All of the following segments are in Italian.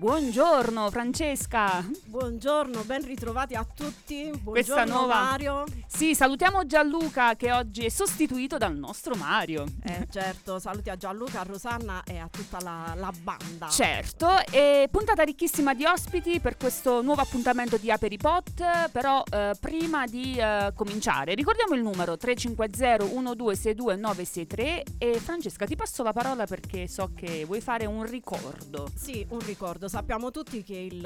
Buongiorno Francesca. Buongiorno, ben ritrovati a tutti. Buongiorno Questa nuova... Mario. Sì, salutiamo Gianluca che oggi è sostituito dal nostro Mario. Eh, certo, saluti a Gianluca, a Rosanna e a tutta la, la banda. Certo, e puntata ricchissima di ospiti per questo nuovo appuntamento di Aperipot, però eh, prima di eh, cominciare ricordiamo il numero 350 1262 963 e Francesca ti passo la parola perché so che vuoi fare un ricordo. Sì, un ricordo sappiamo tutti che il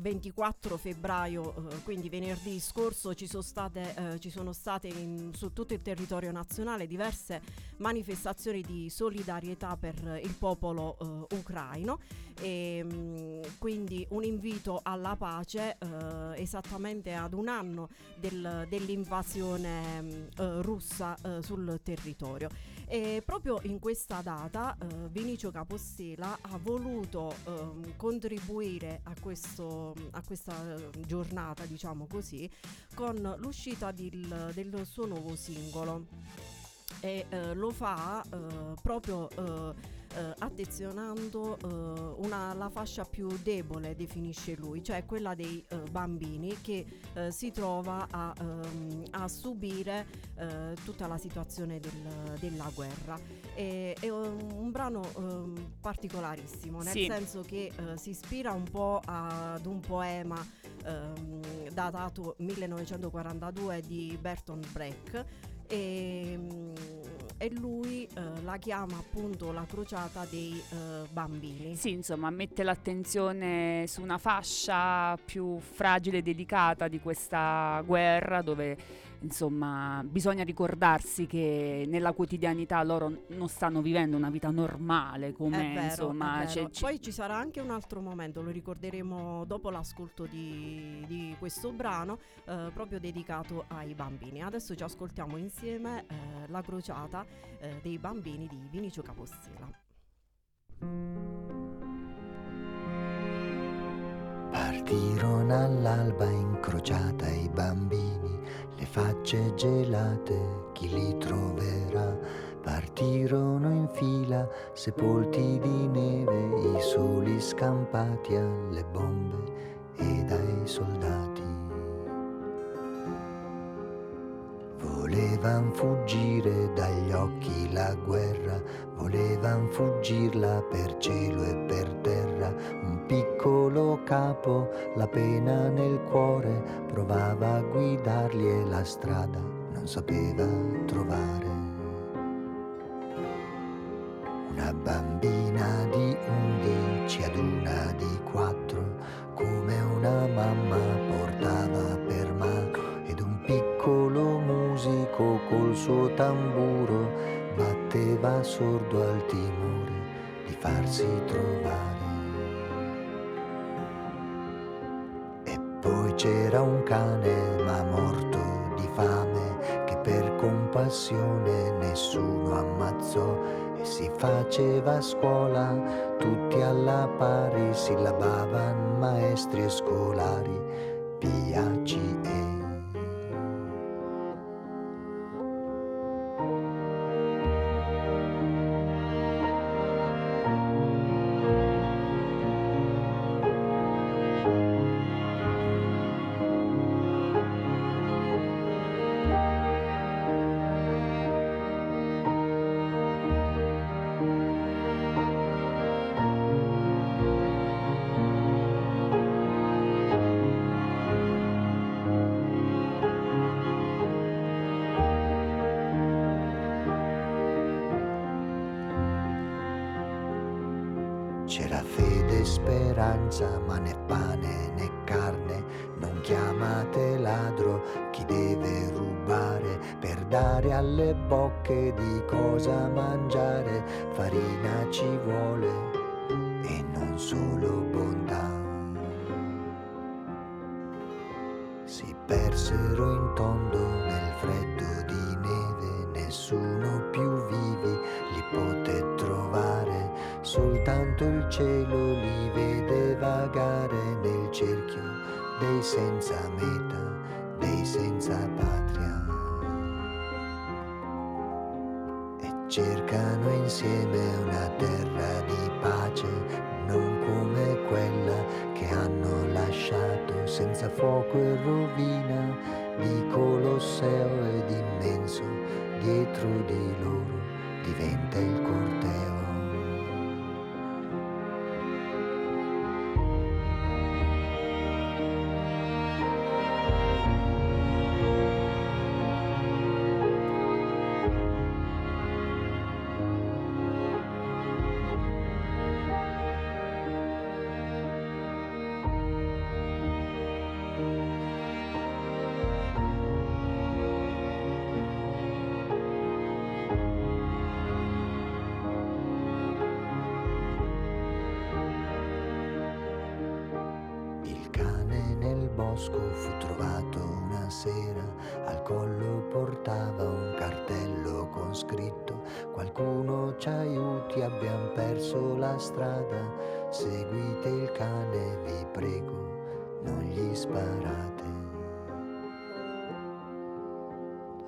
24 ehm, febbraio, eh, quindi venerdì scorso, ci sono state, eh, ci sono state in, su tutto il territorio nazionale diverse manifestazioni di solidarietà per il popolo eh, ucraino e mm, quindi un invito alla pace eh, esattamente ad un anno del, dell'invasione mm, eh, russa eh, sul territorio. E proprio in questa data eh, Vinicio Capostela ha voluto eh, contribuire a, questo, a, questa giornata, diciamo così, con l'uscita del, del suo nuovo singolo. E eh, lo fa eh, proprio eh, attenzionando eh, una, la fascia più debole, definisce lui, cioè quella dei eh, bambini che eh, si trova a, ehm, a subire eh, tutta la situazione del, della guerra. E, è un, brano ehm, particolarissimo, nel sì. senso che eh, si ispira un po' ad un poema ehm, datato 1942 di Berton Brecht e, e lui eh, la chiama appunto la crociata dei eh, bambini. Sì, insomma, mette l'attenzione su una fascia più fragile e delicata di questa guerra dove insomma, bisogna ricordarsi che nella quotidianità loro non stanno vivendo una vita normale come vero, insomma. C'è, c'è... Poi ci sarà anche un altro momento, lo ricorderemo dopo l'ascolto di, di questo brano, eh, proprio dedicato ai bambini. Adesso ci ascoltiamo insieme eh, la crociata eh, dei bambini di Vinicio Capostela. Partirono all'alba incrociata i bambini le facce gelate, chi li troverà? Partirono in fila, sepolti di neve, i soli scampati alle bombe ed ai soldati. Volevan fuggire dagli occhi la guerra, volevan fuggirla per cielo e per terra. Un piccolo capo, la pena nel cuore, provava a guidarli e la strada non sapeva trovare. Una bambina di undici ad una di quattro, suo tamburo batteva sordo al timore di farsi trovare. E poi c'era un cane ma morto di fame che per compassione nessuno ammazzò e si faceva a scuola tutti alla pari, sillabavano maestri e scolari, PACE.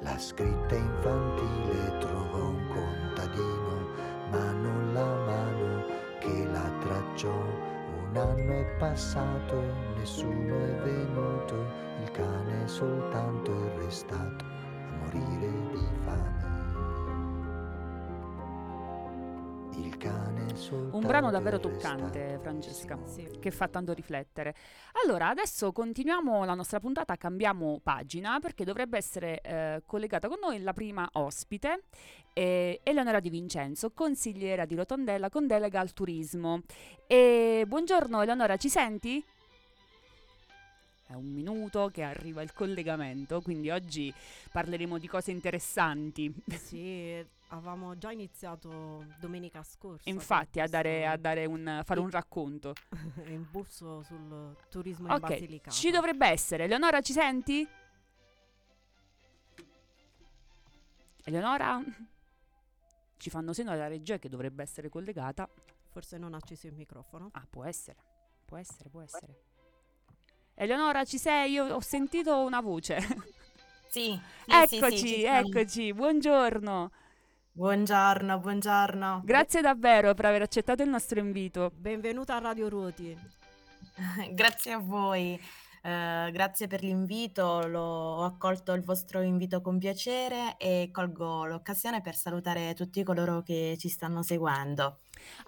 La scritta infantile trovò un contadino, ma non la mano che la tracciò. Un anno è passato nessuno è venuto, il cane soltanto è restato a morire Un brano davvero toccante, Francesca, Sì. che fa tanto riflettere. Allora, adesso continuiamo la nostra puntata, cambiamo pagina perché dovrebbe essere eh, collegata con noi la prima ospite, eh, Eleonora Di Vincenzo, consigliera di Rotondella con delega al turismo. E buongiorno Eleonora, ci senti? È un minuto che arriva il collegamento, quindi oggi parleremo di cose interessanti. Sì, avevamo già iniziato domenica scorsa. Infatti, a dare, a dare un, fare un racconto. impulso sul turismo in Ok, Basilicata. ci dovrebbe essere. Eleonora, ci senti? Eleonora? Ci fanno segno dalla regia che dovrebbe essere collegata. Forse non ha acceso il microfono. Ah, può essere. Può essere, può essere. Eleonora, ci sei? Io ho sentito una voce. Sì, sì, sì, eccoci, sì, sono. eccoci. Buongiorno. Buongiorno, buongiorno. Grazie davvero per aver accettato il nostro invito. Benvenuta a Radio Ruoti. Grazie a voi. Eh, grazie per l'invito, l'ho- ho accolto il vostro invito con piacere e colgo l'occasione per salutare tutti coloro che ci stanno seguendo.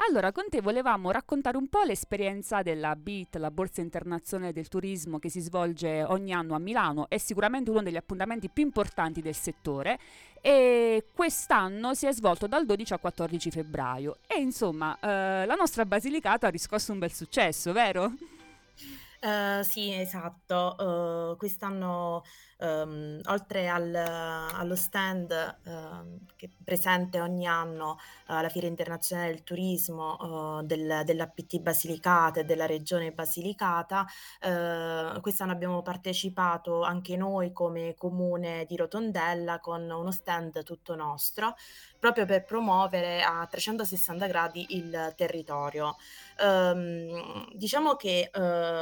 Allora, con te volevamo raccontare un po' l'esperienza della BIT, la Borsa Internazionale del Turismo che si svolge ogni anno a Milano, è sicuramente uno degli appuntamenti più importanti del settore e quest'anno si è svolto dal 12 al 14 febbraio e insomma eh, la nostra Basilicata ha riscosso un bel successo, vero? Eh, sì, esatto. Eh, quest'anno, ehm, oltre al- allo stand ehm, che presente ogni anno eh, alla Fiera Internazionale del Turismo eh, del- dell'APT Basilicata e della Regione Basilicata, eh, quest'anno abbiamo partecipato anche noi come comune di Rotondella con uno stand tutto nostro, proprio per promuovere a 360 gradi il territorio. Ehm, diciamo che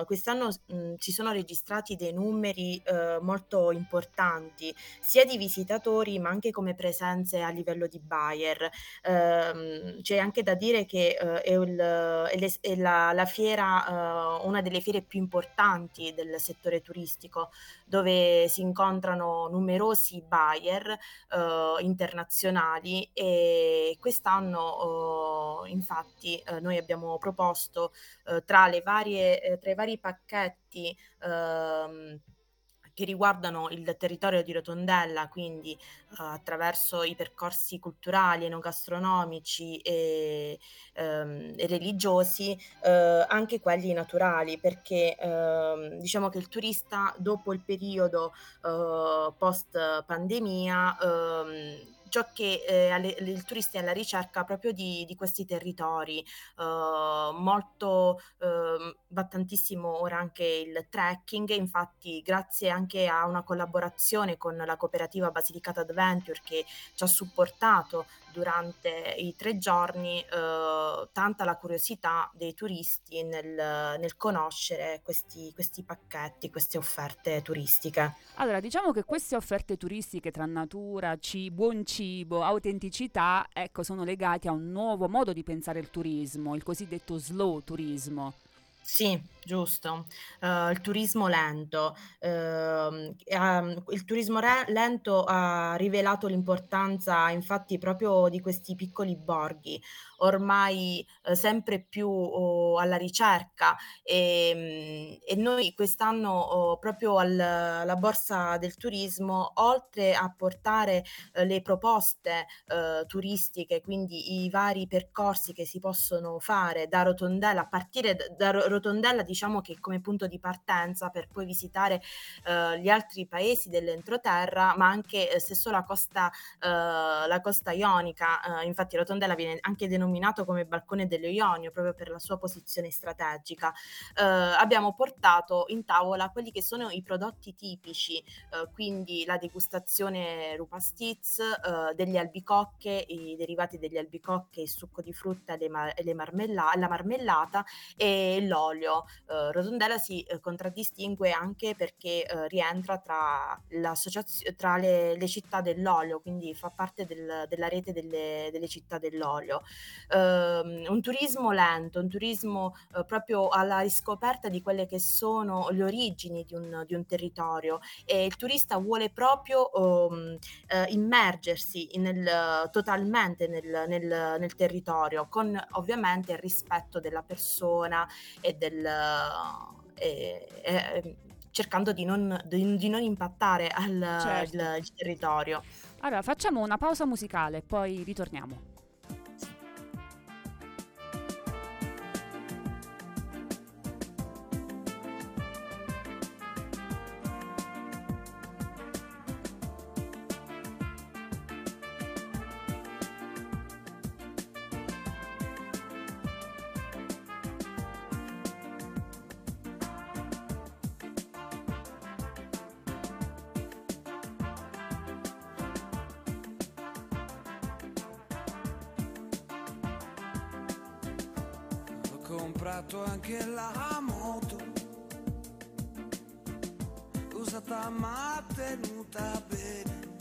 quest'anno mh, si sono registrati dei numeri eh, importanti, sia di visitatori ma anche come presenze a livello di buyer. Ehm, c'è anche da dire che eh, è, il- è l'es- è la, la fiera, eh, una delle fiere più importanti del settore turistico, dove si incontrano numerosi buyer eh, internazionali e quest'anno eh, infatti eh, noi abbiamo proposto eh, tra, le varie, eh, tra i vari pacchetti ehm, che riguardano il territorio di Rotondella, quindi eh, attraverso i percorsi culturali, enogastronomici e, ehm, e religiosi, eh, anche quelli naturali, perché ehm, diciamo che il turista dopo il periodo eh, post pandemia ehm, ciò che eh, alle- il turista è alla ricerca proprio di, di questi territori eh, molto ehm, va tantissimo ora anche il trekking infatti grazie anche a una collaborazione con la cooperativa Basilicata Adventure che ci ha supportato durante i tre giorni eh, tanta la curiosità dei turisti nel, nel conoscere questi, questi pacchetti, queste offerte turistiche. Allora, diciamo che queste offerte turistiche tra natura, ci- buon cibo, autenticità, ecco, sono legati a un nuovo modo di pensare il turismo, il cosiddetto slow turismo. Sì, giusto. Uhm, il turismo lento. Uhm, ehm, il turismo re lento ha rivelato l'importanza infatti proprio di questi piccoli borghi, ormai, uhm, sempre più, uhm, alla ricerca. Ehm, e noi quest'anno, uhm, proprio al alla borsa del turismo, oltre a portare, uhm, le proposte, uhm, turistiche, quindi i vari percorsi che si possono fare da Rotondella a partire da Ro Rotondella diciamo che come punto di partenza per poi visitare, uhm, gli altri paesi dell'entroterra, ma anche, uhm, stesso la costa uhm, la costa ionica. Infatti Rotondella viene anche denominato come balcone dello Ionio, proprio per la sua posizione strategica. Uhm, abbiamo portato in tavola quelli che sono i prodotti tipici, uhm, quindi la degustazione Rupastiz, uhm, delle albicocche, i derivati degli albicocche, il succo di frutta le ma le marmella la marmellata e l'olio. Uhm, Rotondella si, uhm, contraddistingue anche perché, uhm, rientra tra tra le le città dell'olio, quindi fa parte del della rete delle delle città dell'olio. Uhm, un turismo lento, un turismo, uhm, proprio alla riscoperta di quelle che sono le origini di un di un territorio e il turista vuole proprio, ehm, immergersi nel totalmente nel nel nel territorio, con ovviamente il rispetto della persona e del e e ehm, cercando di non di di non impattare al Certo. il il territorio. Allora, facciamo una pausa musicale, poi ritorniamo. Comprato anche la moto, usata ma tenuta bene.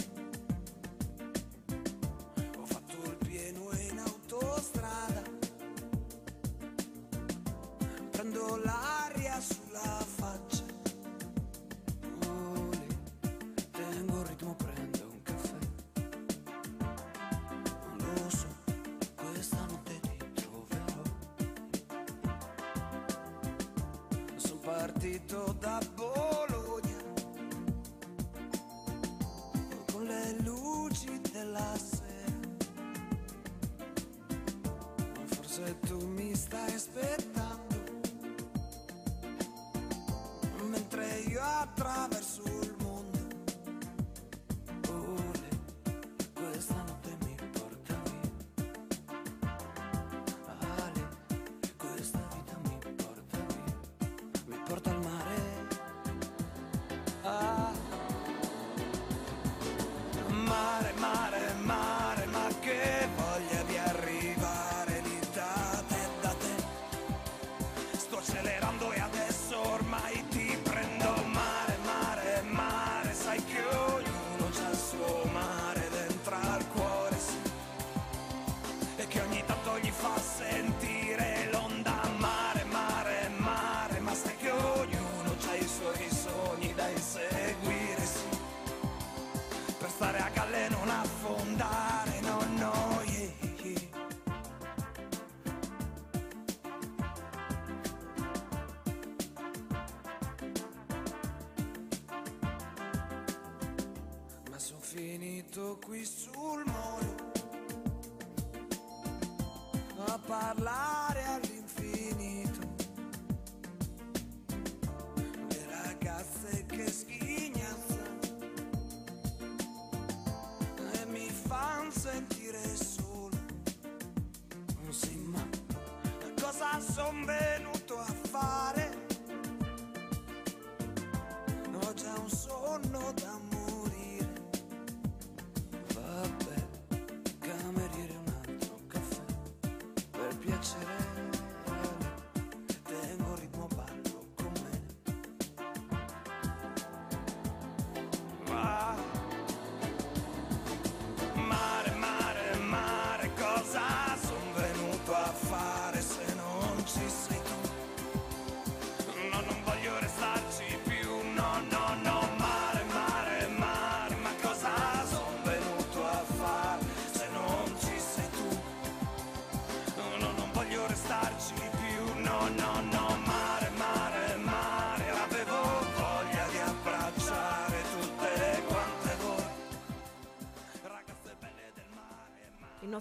A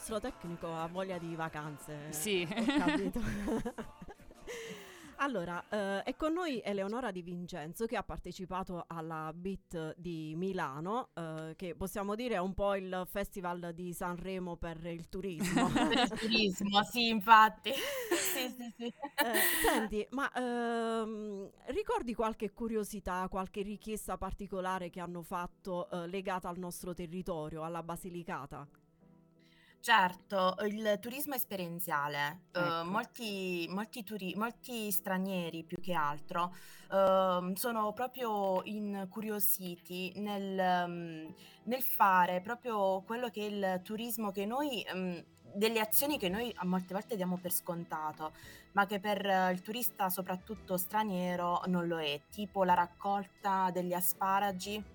nostro tecnico ha voglia di vacanze. Sì. ho capito. Allora, eh, è con noi Eleonora Di Vincenzo che ha partecipato alla BIT di Milano, eh, che possiamo dire è un po' il festival di Sanremo per il turismo. Per il turismo, sì, infatti. Sì, sì, sì. Eh, senti, ma ehm, ricordi qualche curiosità, qualche richiesta particolare che hanno fatto eh, legata al nostro territorio, alla Basilicata? Certo, il turismo esperienziale. Eh, Ecco. molti, molti, turi- molti stranieri più che altro ehm, sono proprio incuriositi nel, ehm, nel fare proprio quello che è il turismo che noi, ehm, delle azioni che noi a molte volte diamo per scontato, ma che per il turista, soprattutto straniero, non lo è, tipo la raccolta degli asparagi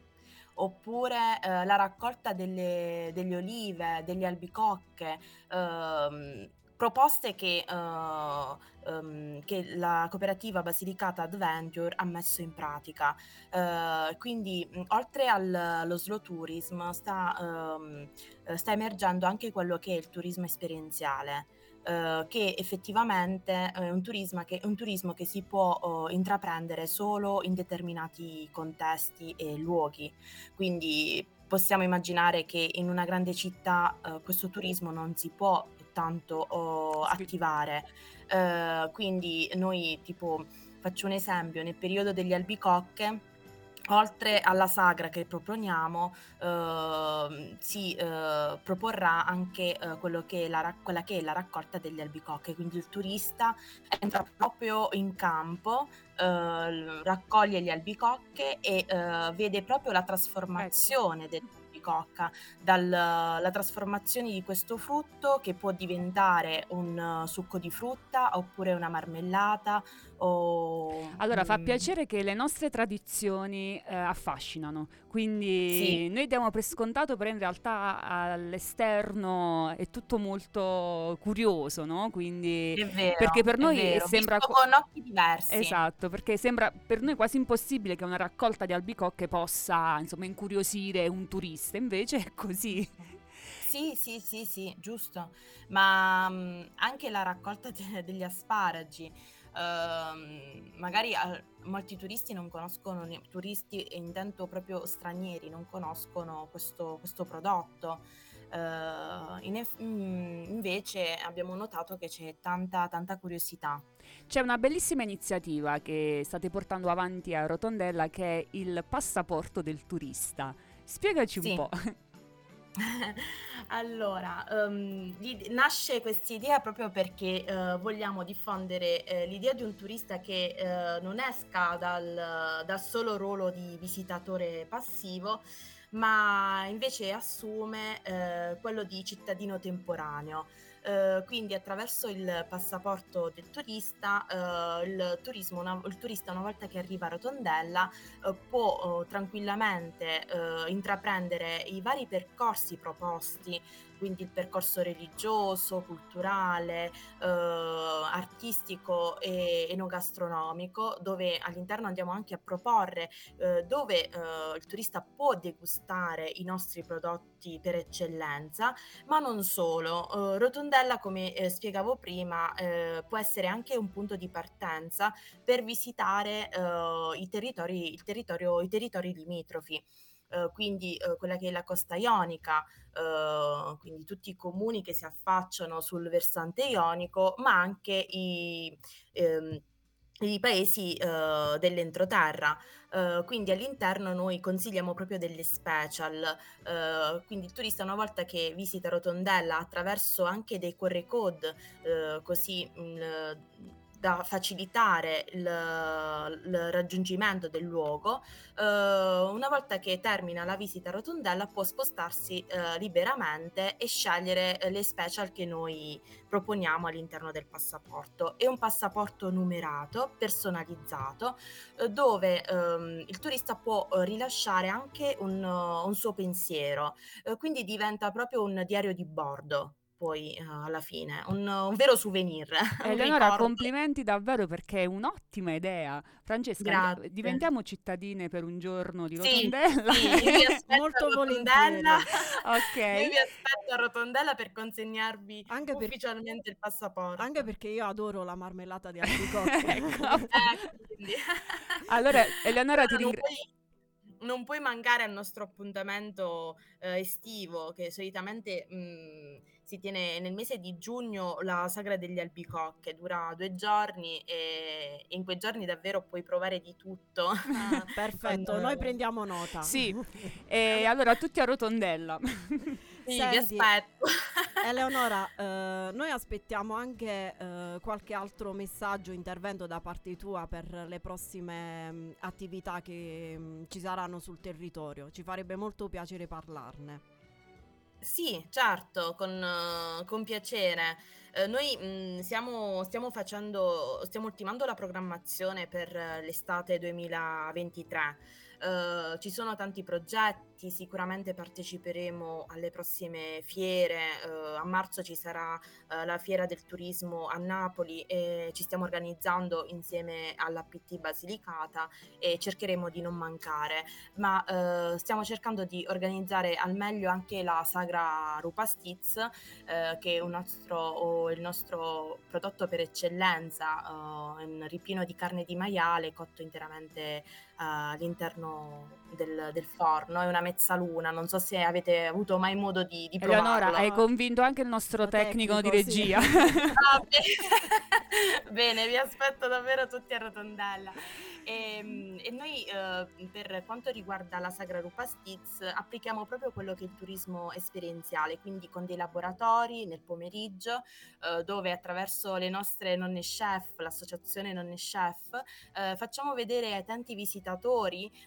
oppure eh, la raccolta delle, delle olive, delle albicocche, ehm, proposte che, eh, ehm, che la cooperativa Basilicata Adventure ha messo in pratica. Eh, quindi, mh, oltre al- allo slow tourism, sta, ehm, eh, sta emergendo anche quello che è il turismo esperienziale. Eh, che effettivamente è un turismo che, un turismo che si può eh, intraprendere solo in determinati contesti e luoghi. Quindi possiamo immaginare che in una grande città eh, questo turismo non si può tanto oh, attivare. Eh, quindi noi tipo faccio un esempio, nel periodo degli albicocche Oltre alla sagra che proponiamo, ehm, si eh, proporrà anche eh, che la, quella che è la raccolta degli albicocche, quindi il turista entra proprio in campo, eh, raccoglie gli albicocche e eh, vede proprio la trasformazione dell'albicocca, dalla trasformazione di questo frutto che può diventare un eh, succo di frutta oppure una marmellata o... Allora, fa mm, piacere che le nostre tradizioni eh, affascinano, quindi Sì. noi diamo per scontato, però in realtà all'esterno è tutto molto curioso, no? Quindi È vero, perché per noi vero, sembra visto co- con occhi diversi. Esatto, perché sembra per noi quasi impossibile che una raccolta di albicocche possa, insomma, incuriosire un turista, invece è così. Sì, sì, sì, sì, giusto. Ma mh, anche la raccolta de- degli asparagi, ehm, magari eh, molti turisti non conoscono, turisti e intendo proprio stranieri, non conoscono questo, questo prodotto. Eh, in eff- mh, invece abbiamo notato che c'è tanta, tanta curiosità. C'è una bellissima iniziativa che state portando avanti a Rotondella che è il passaporto del turista. Spiegaci un Sì. po'. Allora, ehm, l'id- nasce questa idea proprio perché eh, vogliamo diffondere eh, l'idea di un turista che eh, non esca dal, dal solo ruolo di visitatore passivo, ma invece assume eh, quello di cittadino temporaneo. Eh, quindi attraverso il passaporto del turista, eh, il, una- il turista una volta che arriva a Rotondella eh, può eh, tranquillamente eh, intraprendere i vari percorsi proposti, quindi il percorso religioso, culturale, eh, artistico e enogastronomico, dove all'interno andiamo anche a proporre eh, dove eh, il turista può degustare i nostri prodotti per eccellenza, ma non solo. Eh, Rotondella, come eh, spiegavo prima, eh, può essere anche un punto di partenza per visitare i territori, territorio, i territori limitrofi. Eh, quindi eh, quella che è la costa ionica, eh, quindi tutti i comuni che si affacciano sul versante ionico, ma anche i, ehm, i paesi eh, dell'entroterra. Eh, quindi all'interno noi consigliamo proprio delle special, eh, quindi il turista una volta che visita Rotondella attraverso anche dei QR code, così mh, da facilitare il, il raggiungimento del luogo, eh, una volta che termina la visita a Rotondella può spostarsi eh, liberamente e scegliere eh, le special che noi proponiamo all'interno del passaporto. È un passaporto numerato, personalizzato, eh, dove ehm, il turista può eh, rilasciare anche un, un suo pensiero, eh, quindi diventa proprio un diario di bordo. Poi eh, alla fine, un, un vero souvenir. Eleonora, ricordo. complimenti davvero perché è un'ottima idea. Francesca, Grazie. diventiamo cittadine per un giorno di Sì, Rotondella. sì, io vi aspetto Molto a Rotondella. Ok. Io vi aspetto a Rotondella per consegnarvi Anche per- ufficialmente il passaporto. Anche perché io adoro la marmellata di albicocche. Ecco. Eh, Allora, Eleonora, ti ringrazio. puoi- non puoi mancare al nostro appuntamento eh, estivo che solitamente mh, si tiene nel mese di giugno la sagra degli albicocche, dura due giorni e, in quei giorni davvero puoi provare di tutto. Perfetto, Con- noi prendiamo nota. Sì, e allora tutti a Rotondella. Sì, vi Senti, aspetto. Eleonora, eh, noi aspettiamo anche eh, qualche altro messaggio, intervento da parte tua per le prossime mh, attività che mh, ci saranno sul territorio. Ci farebbe molto piacere parlarne. Sì, certo, con, con piacere. Eh, noi mh, stiamo, stiamo facendo, stiamo ultimando la programmazione per eh, l'estate 2023. Eh, ci sono tanti progetti, sicuramente parteciperemo alle prossime fiere. eh, a marzo ci sarà eh, la fiera del turismo a Napoli e ci stiamo organizzando insieme all'APT Basilicata e cercheremo di non mancare ma stiamo cercando di organizzare al meglio anche la sagra Rupa Stiz, eh, che è un nostro, il nostro prodotto per eccellenza, eh, è un ripieno di carne di maiale cotto interamente eh, all'interno del, del forno, è una mezzaluna, non so se avete avuto mai modo di, di Eleonora, provarlo. hai convinto anche il nostro Lo tecnico, di tecnico, sì. regia. Ah, bene. Bene, vi aspetto davvero tutti a Rotondella. E, e noi eh, per quanto riguarda la Sagra Rupa Stiz applichiamo proprio quello che è il turismo esperienziale, quindi con dei laboratori nel pomeriggio eh, dove attraverso le nostre nonne chef, l'associazione nonne chef, eh, facciamo vedere ai tanti visitatori,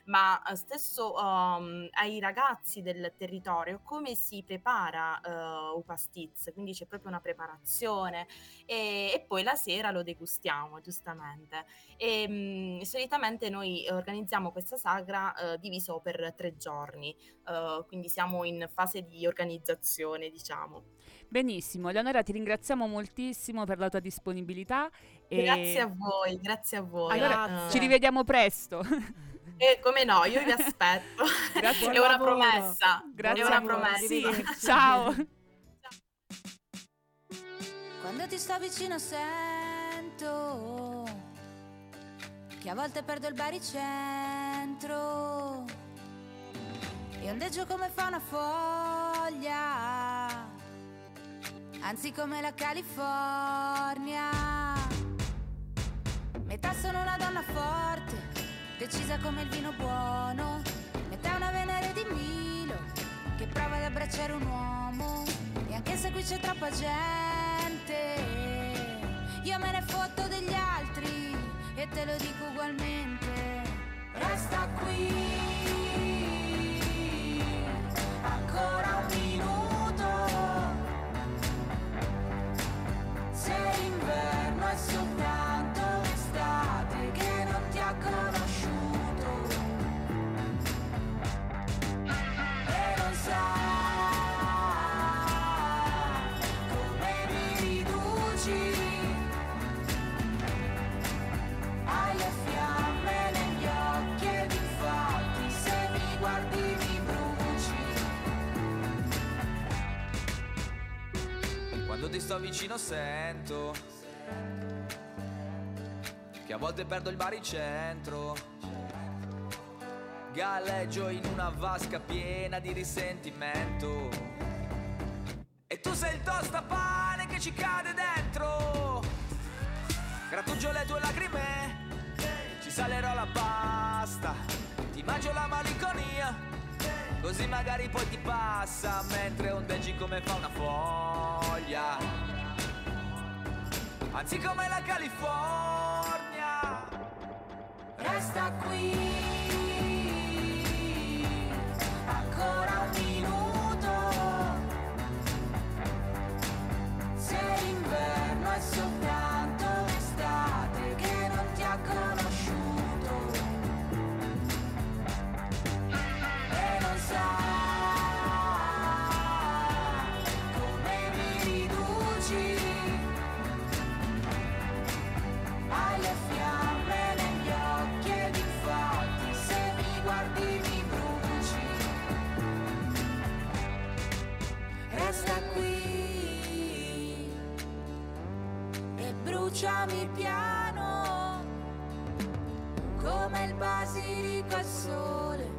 ma eh, stesso um, ai ragazzi del territorio come si prepara uh, Upa Stiz, quindi c'è proprio una preparazione e, e poi la sera lo degustiamo giustamente. E, mh, solitamente noi organizziamo questa sagra uh, diviso per tre giorni, uh, quindi siamo in fase di organizzazione diciamo. Benissimo, Eleonora, ti ringraziamo moltissimo per la tua disponibilità. E- Grazie a voi, grazie a voi. Allora, Grazie. ci rivediamo presto. E come no, io vi aspetto. Grazie. è una lavoro. promessa. Grazie è una promessa. Sì, ciao. Quando ti sto vicino sento che a volte perdo il baricentro e ondeggio come fa una foglia, anzi come la California. Metà sono una donna forte, decisa come il vino buono, metà una venere di Milo che prova ad abbracciare un uomo e anche se qui c'è troppa gente, io me ne fotto degli altri e te lo dico ugualmente. Resta qui, ancora un minuto. Se l'inverno è soltanto Quando ti sto vicino sento che a volte perdo il baricentro. Galleggio in una vasca piena di risentimento. E tu sei il tostapane che ci cade dentro. Grattugio le tue lacrime, ci salerò la pasta. Ti mangio la malinconia. Così magari poi ti passa mentre ondeggi come fa una foglia. Anzi come la California. Resta qui, ancora un minuto. Se l'inverno è soltanto il basilico al sole,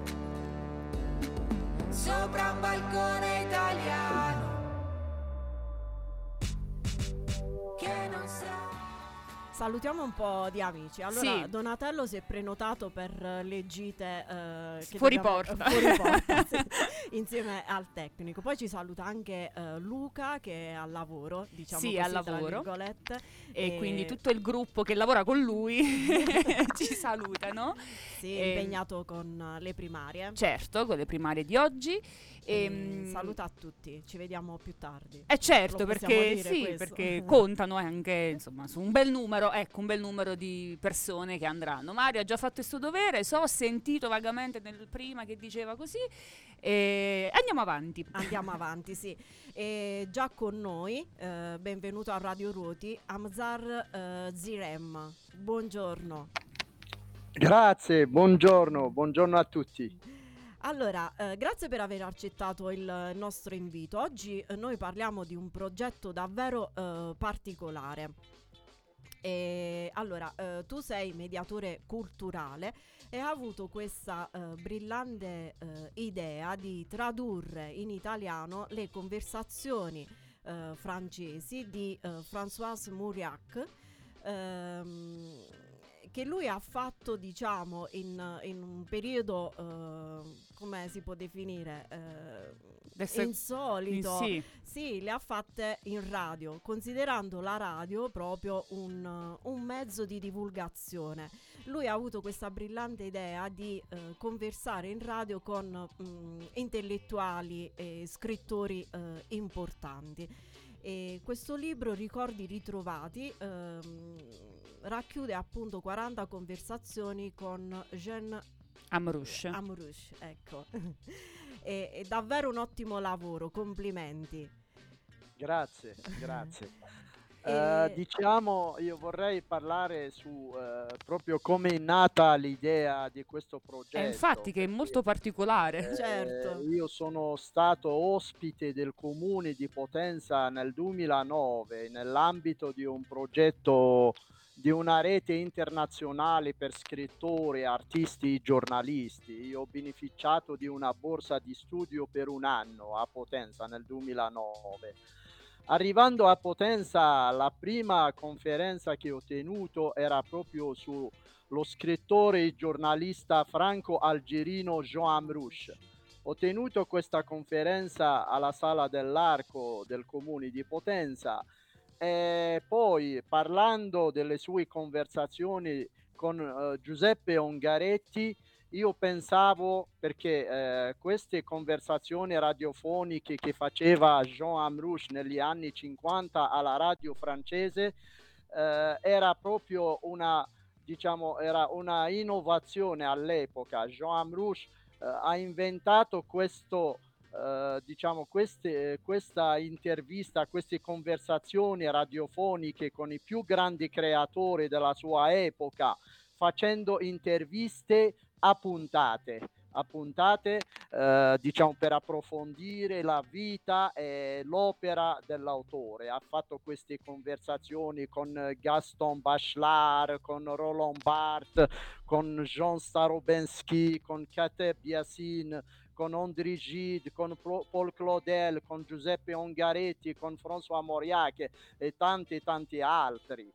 sopra un balcone Salutiamo un po' di amici. Allora, Sì. Donatello si è prenotato per le gite eh, Fuori dobbiamo- porta. fuori porta, sì, insieme al tecnico. Poi ci saluta anche eh, Luca che è al lavoro, diciamo Sì, così, al lavoro. E E- quindi tutto il gruppo che lavora con lui ci salutano. Sì, Ehm, impegnato con le primarie. Certo, con le primarie di oggi. E Ehm, saluta a tutti, ci vediamo più tardi. Eh certo, perché sì, perché contano anche insomma su un bel numero, ecco, un bel numero di persone che andranno. Mario ha già fatto il suo dovere, so, ho sentito vagamente nel prima che diceva così. E andiamo avanti. Andiamo avanti, sì. E già con noi, eh, benvenuto a Radio Ruoti, Amzar eh, Zirem. Buongiorno. Grazie, buongiorno, buongiorno a tutti. Allora, eh, grazie per aver accettato il nostro invito. Oggi eh, noi parliamo di un progetto davvero eh, particolare. E, allora, eh, tu sei mediatore culturale e hai avuto questa eh, brillante eh, idea di tradurre in italiano le conversazioni eh, francesi di eh, François Mauriac ehm, che lui ha fatto diciamo in, in un periodo eh, come si può definire eh, Adesso- insolito Sì, sì, le ha fatte in radio, considerando la radio proprio un, un mezzo di divulgazione. Lui ha avuto questa brillante idea di eh, conversare in radio con mm, intellettuali e scrittori eh, importanti. E questo libro, Ricordi ritrovati, ehm, racchiude appunto 40 conversazioni con Jean Amrush. Amrush, ecco. è, è davvero un ottimo lavoro, complimenti. Grazie, grazie. Eh, diciamo, io vorrei parlare su eh, proprio come è nata l'idea di questo progetto. E infatti che è molto particolare. eh, Certo. Io sono stato ospite del comune di Potenza nel 2009 nell'ambito di un progetto di una rete internazionale per scrittori, artisti e giornalisti. Io ho beneficiato di una borsa di studio per un anno a Potenza nel 2009. Arrivando a Potenza, la prima conferenza che ho tenuto era proprio sullo scrittore e giornalista franco-algerino Jean Amrouche. Ho tenuto questa conferenza alla Sala dell'Arco del comune di Potenza e poi parlando delle sue conversazioni con eh, Giuseppe Ongaretti, io pensavo perché eh, queste conversazioni radiofoniche che faceva Jean Amrouche negli anni 50 alla radio francese eh, era proprio una diciamo era una innovazione all'epoca. Jean Amrouche eh, ha inventato questo eh, diciamo queste, questa intervista queste conversazioni radiofoniche con i più grandi creatori della sua epoca facendo interviste a puntate a puntate eh, diciamo per approfondire la vita e l'opera dell'autore. Ha fatto queste conversazioni con Gaston Bachelard con Roland Barthes con Jean Starobensky con Kateb Yassine con André Gide, con Paul Claudel, con Giuseppe Ongaretti, con François Mauriac e tanti tanti altri.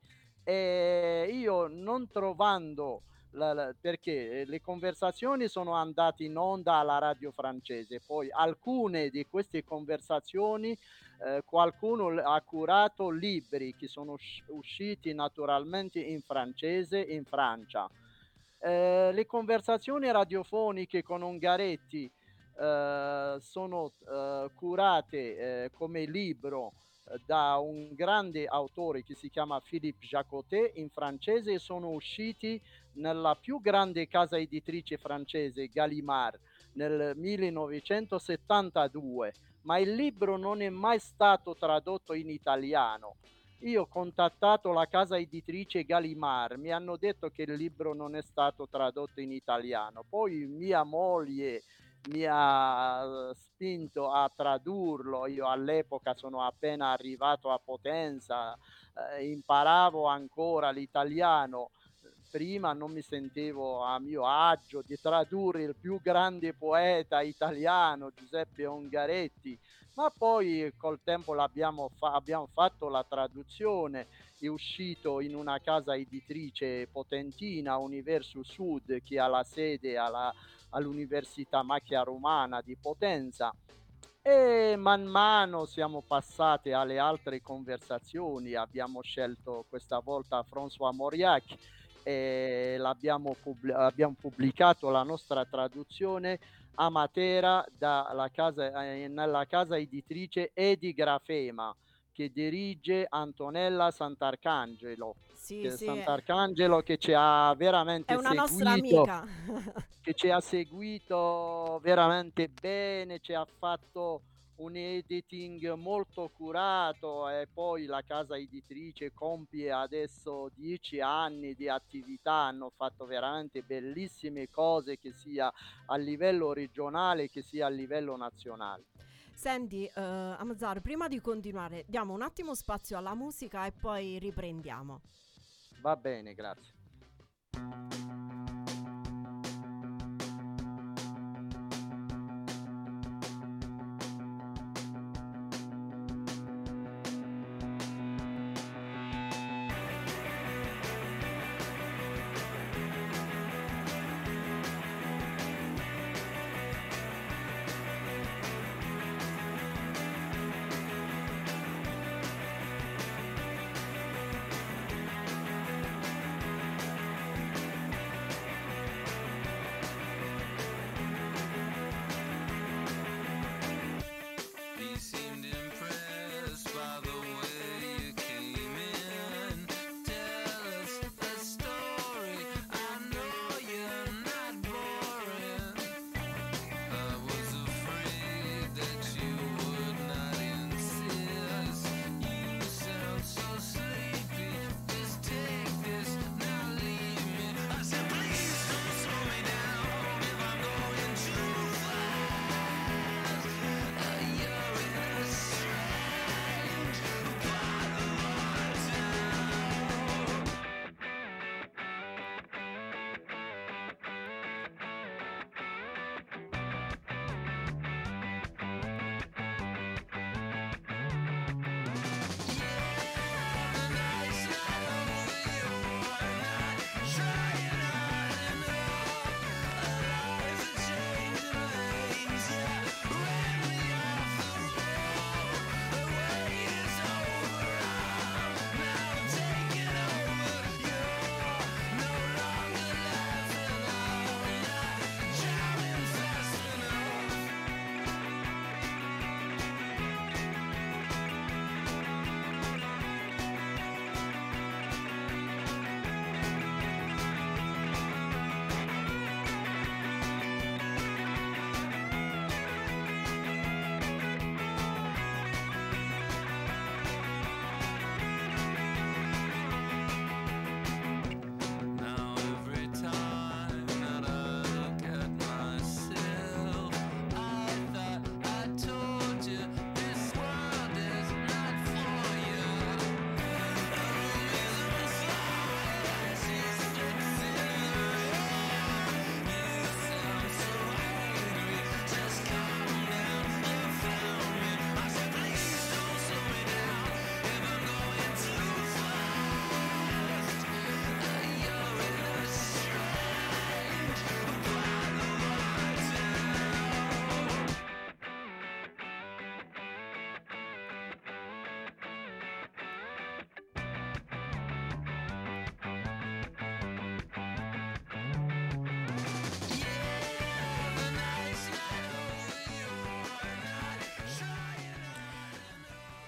E io non trovando la- la- perché le conversazioni sono andate in onda alla radio francese, poi alcune di queste conversazioni eh, qualcuno ha curato libri che sono usci- usciti naturalmente in francese in Francia. Eh, le conversazioni radiofoniche con Ungaretti eh, sono eh, curate eh, come libro eh, da un grande autore che si chiama Philippe Jacotet in francese e sono usciti nella più grande casa editrice francese Gallimard nel 1972, ma il libro non è mai stato tradotto in italiano. Io ho contattato la casa editrice Gallimard, mi hanno detto che il libro non è stato tradotto in italiano. Poi mia moglie mi ha spinto a tradurlo. Io all'epoca sono appena arrivato a Potenza, eh, imparavo ancora l'italiano. Prima non mi sentivo a mio agio di tradurre il più grande poeta italiano, Giuseppe Ungaretti, ma poi col tempo fa- abbiamo fatto la traduzione, è uscito in una casa editrice potentina, Universus Sud, che ha la sede alla, all'Università Macchia Romana di Potenza. E man mano siamo passati alle altre conversazioni, abbiamo scelto questa volta François Mauriac e l'abbiamo pub- abbiamo pubblicato la nostra traduzione a Matera casa, eh, nella casa editrice Edi Grafema che dirige Antonella Sant'Arcangelo. Sì, Che sì, Sant'Arcangelo che ci ha veramente è una nostra seguito amica. che ci ha seguito veramente bene, ci ha fatto un editing molto curato e poi la casa editrice compie adesso dieci anni di attività, hanno fatto veramente bellissime cose che sia a livello regionale che sia a livello nazionale. Senti, eh, Amzar, prima di continuare, diamo un attimo spazio alla musica e poi riprendiamo. Va bene, grazie.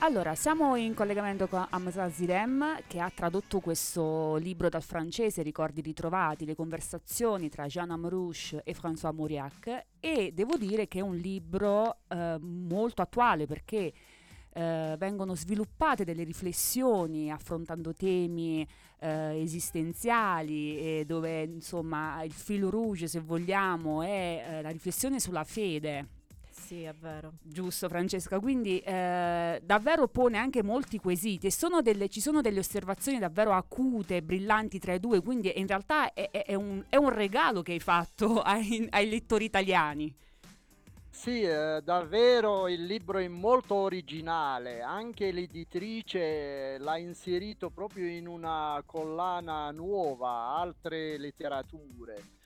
Allora, siamo in collegamento con Hamza Zirem che ha tradotto questo libro dal francese, Ricordi ritrovati, le conversazioni tra Jean Amrouche e François Mauriac. E devo dire che è un libro eh, molto attuale perché eh, vengono sviluppate delle riflessioni affrontando temi eh, esistenziali dove insomma il filo rouge se vogliamo è eh, la riflessione sulla fede sì, è vero. Giusto, Francesca. Quindi eh, davvero pone anche molti quesiti e sono delle, ci sono delle osservazioni davvero acute, brillanti tra i due. Quindi in realtà è, è, è, un, è un, regalo che hai fatto ai, ai lettori italiani. Sì, eh, davvero il libro è molto originale, anche l'editrice l'ha inserito proprio in una collana nuova, altre letterature.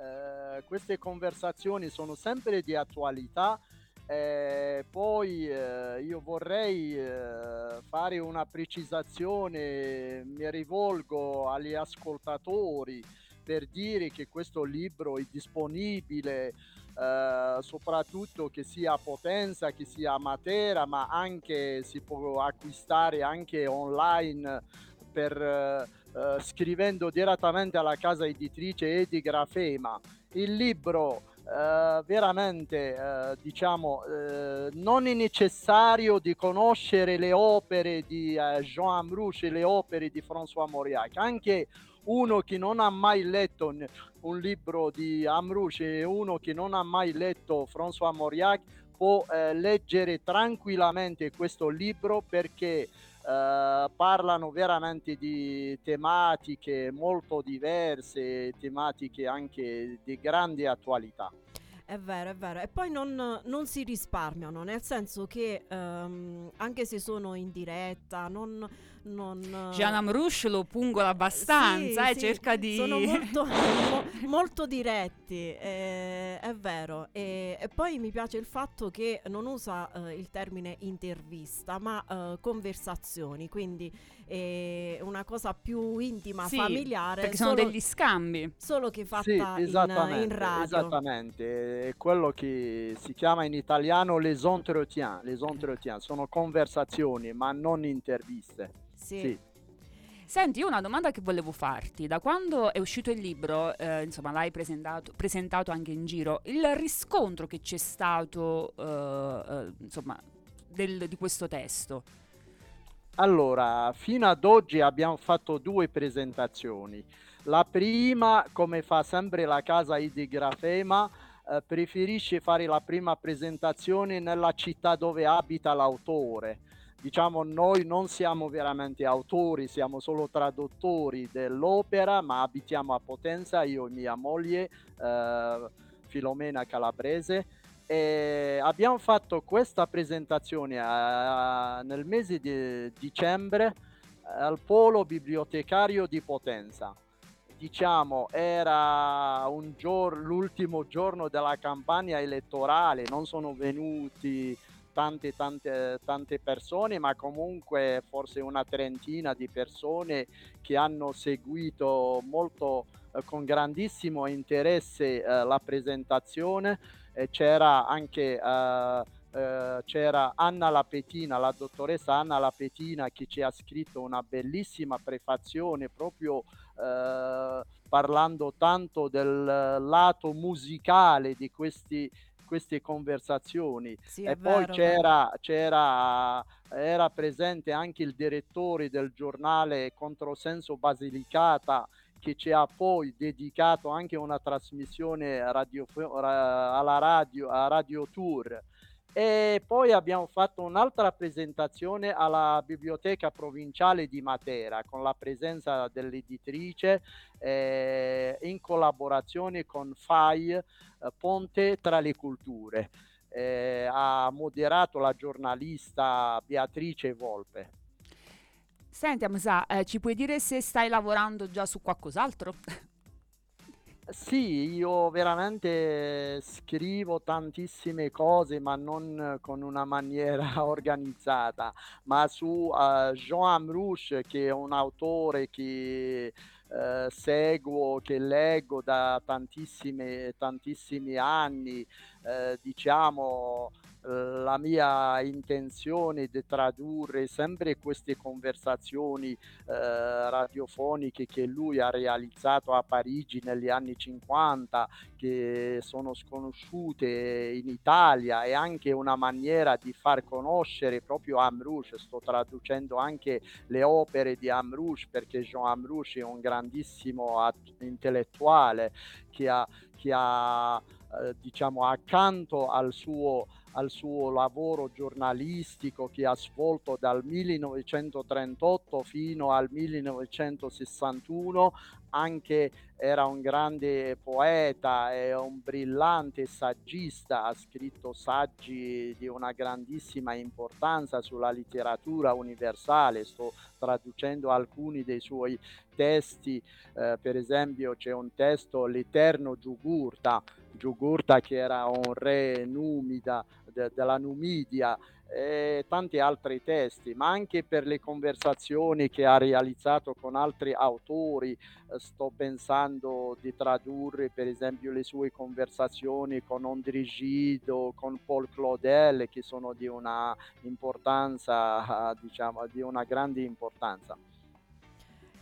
Eh, queste conversazioni sono sempre di attualità. Eh, poi eh, io vorrei eh, fare una precisazione, mi rivolgo agli ascoltatori per dire che questo libro è disponibile eh, soprattutto che sia a Potenza, che sia a Matera, ma anche si può acquistare anche online per eh, eh, scrivendo direttamente alla casa editrice Edi Grafema. Il libro Uh, veramente uh, diciamo uh, non è necessario di conoscere le opere di Jean Amrouche e le opere di François Mauriac anche uno che non ha mai letto un, libro di Amrouche e uno che non ha mai letto François Mauriac può leggere tranquillamente questo libro perché Uh, parlano veramente di tematiche molto diverse, tematiche anche di grande attualità. È vero, è vero. E poi non, non si risparmiano, nel senso che um, anche se sono in diretta, non, non... Gian Amrush lo pungola abbastanza, sì, eh, sì, cerca di... Sono molto, mo, molto diretti, eh, è vero. E, e, poi mi piace il fatto che non usa eh, il termine intervista, ma eh, conversazioni, quindi è una cosa più intima, sì, familiare. Perché sono degli scambi. Solo che fatta in, in, radio. Esattamente, è quello che si chiama in italiano les entretiens, les entretiens, sono conversazioni ma non interviste. Sì. sì. Senti, una domanda che volevo farti. Da quando è uscito il libro, eh, insomma, l'hai presentato, presentato, anche in giro, il riscontro che c'è stato, eh, eh, insomma, del, di questo testo? Allora, fino ad oggi abbiamo fatto due presentazioni. La prima, come fa sempre la casa ID Grafema, eh, preferisce fare la prima presentazione nella città dove abita l'autore diciamo noi non siamo veramente autori, siamo solo traduttori dell'opera, ma abitiamo a Potenza, io e mia moglie, eh, Filomena Calabrese. E abbiamo fatto questa presentazione eh, nel mese di dicembre al polo bibliotecario di Potenza. Diciamo, era giorno, l'ultimo giorno della campagna elettorale, non sono venuti tante, tante, tante persone, ma comunque forse una trentina di persone che hanno seguito molto eh, con grandissimo interesse eh, la presentazione. E c'era anche eh, eh, c'era Anna Lapetina, la dottoressa Anna Lapetina che ci ha scritto una bellissima prefazione proprio eh, parlando tanto del lato musicale di questi queste conversazioni. Sì, e poi vero, c'era, c'era era presente anche il direttore del giornale Controsenso Basilicata che ci ha poi dedicato anche una trasmissione radio, alla radio, a Radio Tour e poi abbiamo fatto un'altra presentazione alla biblioteca provinciale di Matera con la presenza dell'editrice eh, in collaborazione con FAI eh, Ponte tra le culture. Eh, ha moderato la giornalista Beatrice Volpe. Senti Amsa, eh, ci puoi dire se stai lavorando già su qualcos'altro? Sì, io veramente scrivo tantissime cose, ma non con una maniera organizzata, ma su uh, Jean Amrouche, che è un autore che uh, seguo, che leggo da tantissime, tantissimi anni, uh, diciamo, la mia intenzione di tradurre sempre queste conversazioni eh, radiofoniche che lui ha realizzato a Parigi negli anni 50, che sono sconosciute in Italia, è anche una maniera di far conoscere proprio Amrouche. Sto traducendo anche le opere di Amrouche perché Jean Amrouche è un grandissimo intellettuale che ha, che ha eh, diciamo accanto al suo al suo lavoro giornalistico che ha svolto dal 1938 fino al 1961, anche era un grande poeta e un brillante saggista, ha scritto saggi di una grandissima importanza sulla letteratura universale, sto traducendo alcuni dei suoi testi, eh, per esempio c'è un testo L'Eterno Giugurta, Giugurta che era un re numida de, della Numidia e tanti altri testi, ma anche per le conversazioni che ha realizzato con altri autori. Eh, sto pensando di tradurre per esempio le sue conversazioni con Ondrigido, con Paul Claudel, che sono di una importanza, diciamo, di una grande importanza.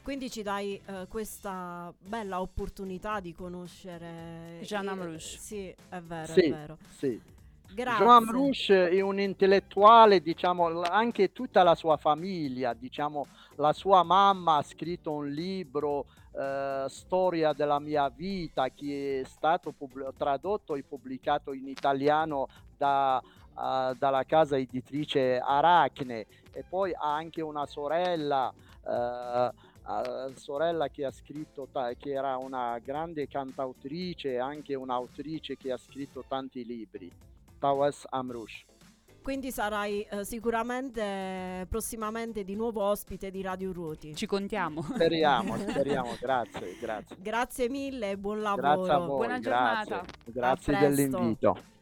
Quindi ci dai uh, questa bella opportunità di conoscere Jean Amrouche. Eh, sì, è vero, sì, è vero. Sì. Grazie. Jean Amrouche è un intellettuale, diciamo, anche tutta la sua famiglia, diciamo, la sua mamma ha scritto un libro, eh, Storia della mia vita, che è stato pub- tradotto e pubblicato in italiano da, uh, dalla casa editrice Arachne e poi ha anche una sorella. Uh, sorella che ha scritto, che era una grande cantautrice e anche un'autrice che ha scritto tanti libri, Tawas Amrush. Quindi sarai eh, sicuramente prossimamente di nuovo ospite di Radio Ruoti. Ci contiamo. Speriamo, speriamo, grazie, grazie. Grazie mille e buon lavoro. Grazie a voi, Buona grazie. giornata. Grazie dell'invito.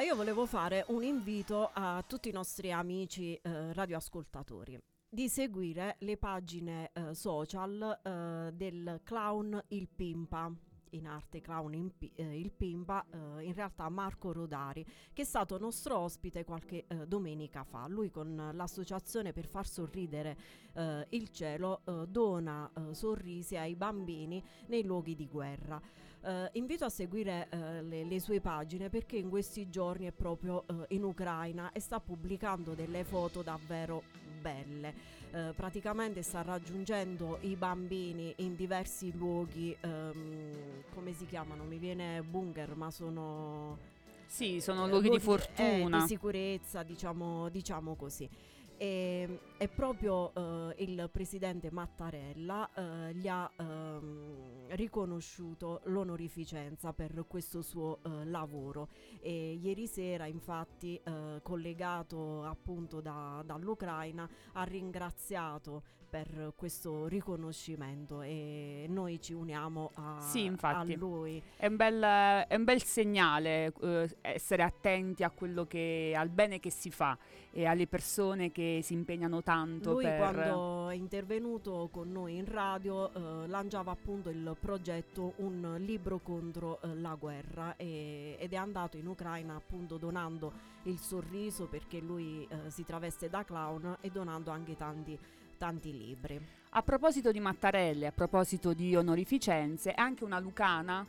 Io volevo fare un invito a tutti i nostri amici eh, radioascoltatori di seguire le pagine eh, social eh, del clown Il Pimpa in arte clown in, eh, il Pimba, eh, in realtà Marco Rodari, che è stato nostro ospite qualche eh, domenica fa. Lui con l'associazione per far sorridere eh, il cielo eh, dona eh, sorrisi ai bambini nei luoghi di guerra. Invito a seguire le, le, sue pagine perché in questi giorni è proprio in Ucraina e sta pubblicando delle foto davvero belle. Eh, praticamente sta raggiungendo i bambini in diversi luoghi, ehm, come si chiamano? Mi viene bunker, ma sono... Sì, sono luoghi, luoghi di fortuna. Eh, di sicurezza, diciamo, diciamo così. E, e proprio uh, il presidente Mattarella uh, gli ha uh, riconosciuto l'onorificenza per questo suo eh, lavoro. E ieri sera infatti collegato appunto da, dall'Ucraina ha ringraziato per questo riconoscimento e noi ci uniamo a, sì, infatti, a lui. È un bel, è un bel segnale eh, essere attenti a quello che, al bene che si fa e alle persone che si impegnano tanto. Lui per... quando è intervenuto con noi in radio eh, lanciava appunto il progetto Un libro contro eh, la guerra e, ed è andato in Ucraina appunto donando il sorriso perché lui eh, si traveste da clown e donando anche tanti tanti libri. A proposito di Mattarelle, a proposito di onorificenze, anche una lucana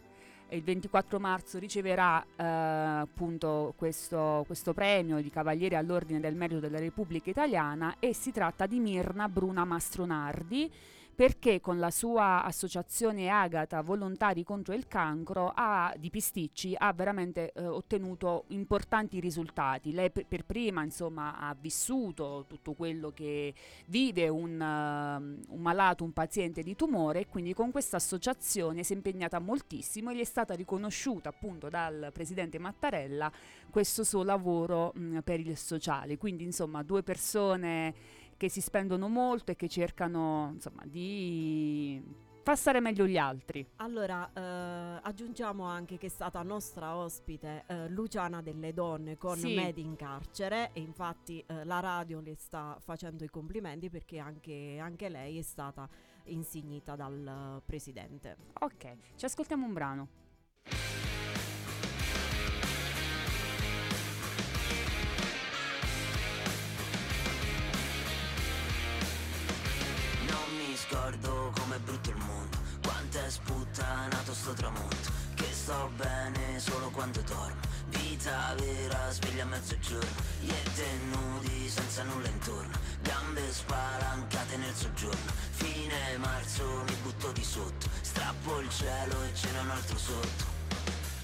il 24 marzo riceverà eh, appunto questo, questo, premio di Cavaliere all'Ordine del Merito della Repubblica Italiana e si tratta di Mirna Bruna Mastronardi perché con la sua associazione Agata Volontari contro il cancro ha, di Pisticci ha veramente eh, ottenuto importanti risultati. Lei per, per, prima insomma ha vissuto tutto quello che vive un, uh, un malato, un paziente di tumore e quindi con questa associazione si è impegnata moltissimo e gli è stata riconosciuta appunto dal presidente Mattarella questo suo lavoro mh, per il sociale. Quindi insomma due persone che si spendono molto e che cercano insomma, di far stare meglio gli altri. Allora, eh, aggiungiamo anche che è stata nostra ospite eh, Luciana delle Donne con sì. Made in Carcere e infatti eh, la radio le sta facendo i complimenti perché anche, anche lei è stata insignita dal presidente. Ok, ci ascoltiamo un brano. Scordo com'è brutto il mondo Quanto è sputtanato sto tramonto Che sto bene solo quando dormo Vita vera, sveglia a mezzogiorno Gli nudi senza nulla intorno Gambe spalancate nel soggiorno Fine marzo mi butto di sotto Strappo il cielo e ce n'è un altro sotto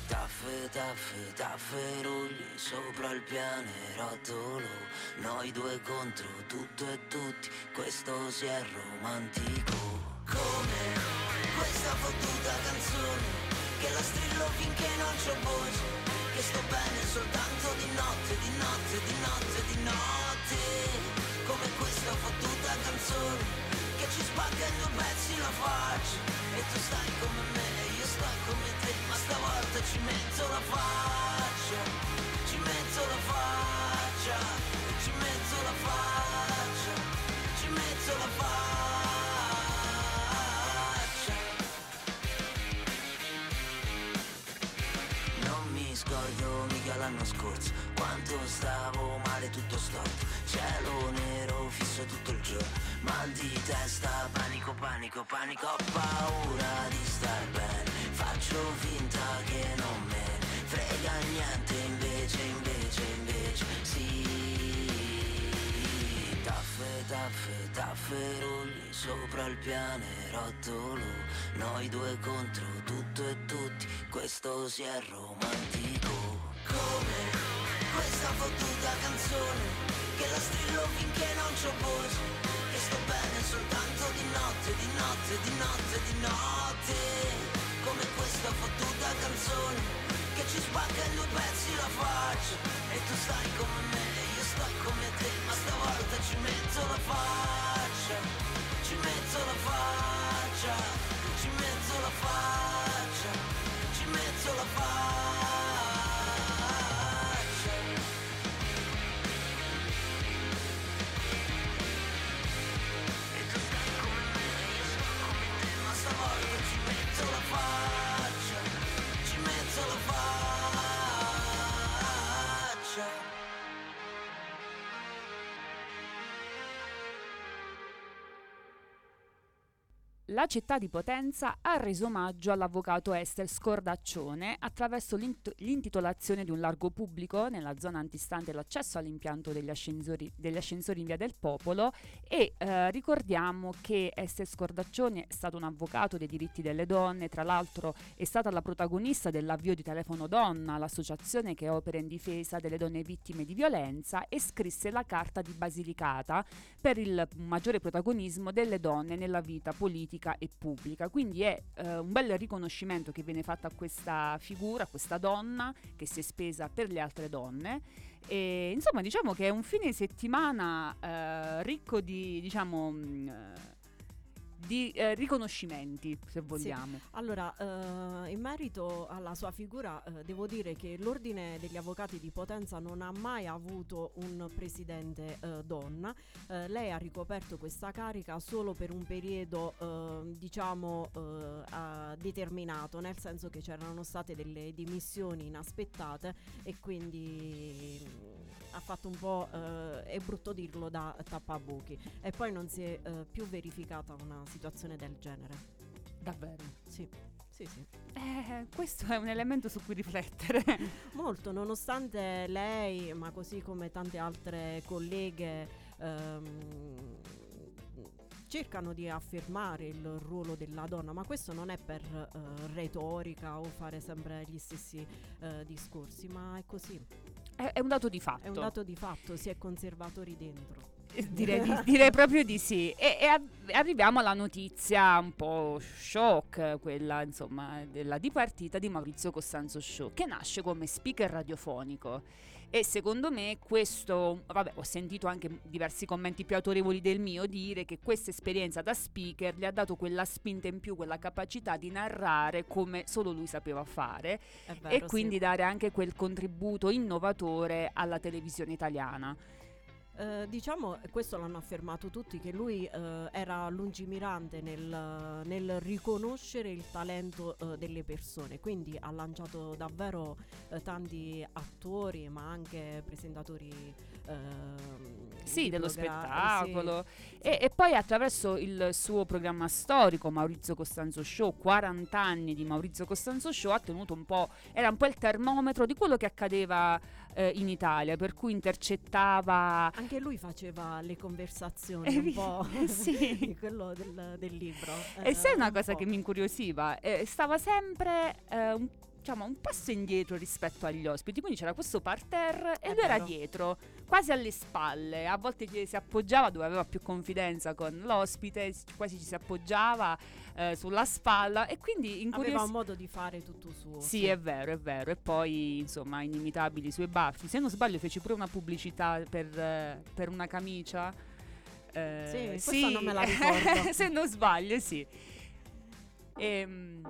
Taffe, taffe, tafferugli sopra il pianerottolo. Noi due contro tutto e tutti, questo si è romantico. Come questa fottuta canzone Che la strillo finché non c'ho voce Che sto bene soltanto di notte, di notte, di notte, di notte. Come questa fottuta canzone Che ci spacca in due pezzi la faccia E tu stai come me io sto come te Ma stavolta ci metto la faccia Ci metto la faccia Ci metto la faccia Ci metto la faccia. Non mi scordo mica l'anno scorso Quanto stavo male tutto storto Cielo nero fisso tutto il giorno Mal di testa, panico, panico, panico Ho paura di star bene. Faccio finta che non me frega niente Invece, invece, invece Sì. Taffe, taffe, tafferugli Sopra il pianerottolo. Noi due contro tutto e tutti Questo si è romantico. Come questa fottuta canzone Che la strillo finché non c'ho voce sto bene soltanto di notte, di notte, di notte, di notte. Come questa fottuta canzone che ci spacca in due pezzi la faccia. E tu stai come me io sto come te ma stavolta ci metto la faccia. Ci metto la faccia ci metto la faccia ci metto la faccia la città di Potenza ha reso omaggio all'avvocato Esther Scordaccione attraverso l'int- l'intitolazione di un largo pubblico nella zona antistante l'accesso all'impianto degli ascensori, degli ascensori in via del Popolo e eh, ricordiamo che Esther Scordaccione è stato un avvocato dei diritti delle donne, tra l'altro è stata la protagonista dell'avvio di Telefono Donna, l'associazione che opera in difesa delle donne vittime di violenza e scrisse la Carta di Basilicata per il maggiore protagonismo delle donne nella vita politica e pubblica. Quindi è eh, un bel riconoscimento che viene fatto a questa figura, a questa donna che si è spesa per le altre donne. E, insomma, diciamo che è un fine settimana eh, ricco di, diciamo, mh, di eh, riconoscimenti, se vogliamo. Sì. Allora, eh, in merito alla sua figura, eh, devo dire che l'Ordine degli Avvocati di Potenza non ha mai avuto un presidente eh, donna. Eh, lei ha ricoperto questa carica solo per un periodo, eh, diciamo, determinato, nel senso che c'erano state delle dimissioni inaspettate e quindi mm, ha fatto un po', è brutto dirlo, da tappabuchi. E poi non si è più verificata una situazione del genere. Davvero? Sì. Sì, sì. Eh, questo è un elemento su cui riflettere. Molto, nonostante lei, ma così come tante altre colleghe, ehm, cercano di affermare il ruolo della donna, ma questo non è per eh, retorica o fare sempre gli stessi eh, discorsi, ma è così. È, è un dato di fatto. È un dato di fatto, si è conservatori dentro. Direi, di, direi, proprio di sì. E, e, arriviamo alla notizia un po' shock, quella insomma della dipartita di Maurizio Costanzo Show, che nasce come speaker radiofonico. E secondo me questo, vabbè, ho sentito anche diversi commenti più autorevoli del mio dire che questa esperienza da speaker gli ha dato quella spinta in più, quella capacità di narrare come solo lui sapeva fare vero, e quindi sì. dare anche quel contributo innovatore alla televisione italiana. Eh, diciamo, questo l'hanno affermato tutti, che lui eh, era lungimirante nel, nel, riconoscere il talento eh, delle persone, quindi ha lanciato davvero eh, tanti attori, ma anche presentatori. ehm, Sì, dello spettacolo. sì. E, e poi attraverso il suo programma storico Maurizio Costanzo Show, 40 anni di Maurizio Costanzo Show, ha tenuto un po', era un po' il termometro di quello che accadeva eh, in Italia, per cui intercettava Anche lui faceva le conversazioni un po' sì. di quello del, del libro. E sai Eh, una un cosa po'. che mi incuriosiva? Eh, stava sempre eh, un, diciamo, un passo indietro rispetto agli ospiti, quindi c'era questo parterre e È lui era vero. dietro, quasi alle spalle, a volte ci si appoggiava dove aveva più confidenza con l'ospite, s- quasi ci si appoggiava eh, sulla spalla e quindi Aveva incuriosiva. un modo di fare tutto suo. Sì, è vero, è vero. E poi, insomma, inimitabili i suoi baffi. Se non sbaglio, fece pure una pubblicità per, eh, per una camicia. Eh, Sì, questa non me la ricordo. Se non sbaglio, sì. Ehm,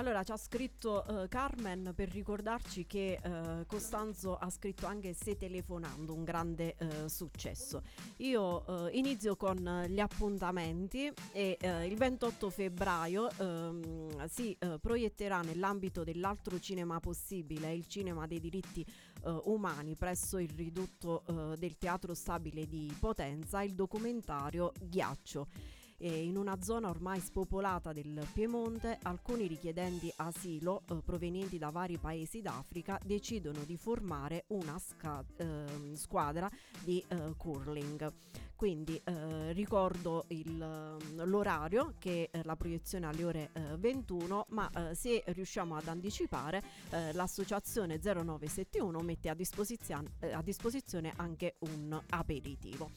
Allora ci ha scritto eh, Carmen per ricordarci che eh, Costanzo ha scritto anche Se telefonando, un grande eh, successo. Io inizio con gli appuntamenti e il 28 febbraio ehm, si proietterà nell'ambito dell'altro cinema possibile, il cinema dei diritti umani presso il ridotto del Teatro Stabile di Potenza, il documentario Ghiaccio e in una zona ormai spopolata del Piemonte alcuni richiedenti asilo eh, provenienti da vari paesi d'Africa decidono di formare una sca- eh, squadra di eh, curling. Quindi eh, ricordo il, l'orario che è la proiezione alle ore 21, eh, ma eh, se riusciamo ad anticipare l'associazione 0971 mette a disposizione, a disposizione anche un aperitivo.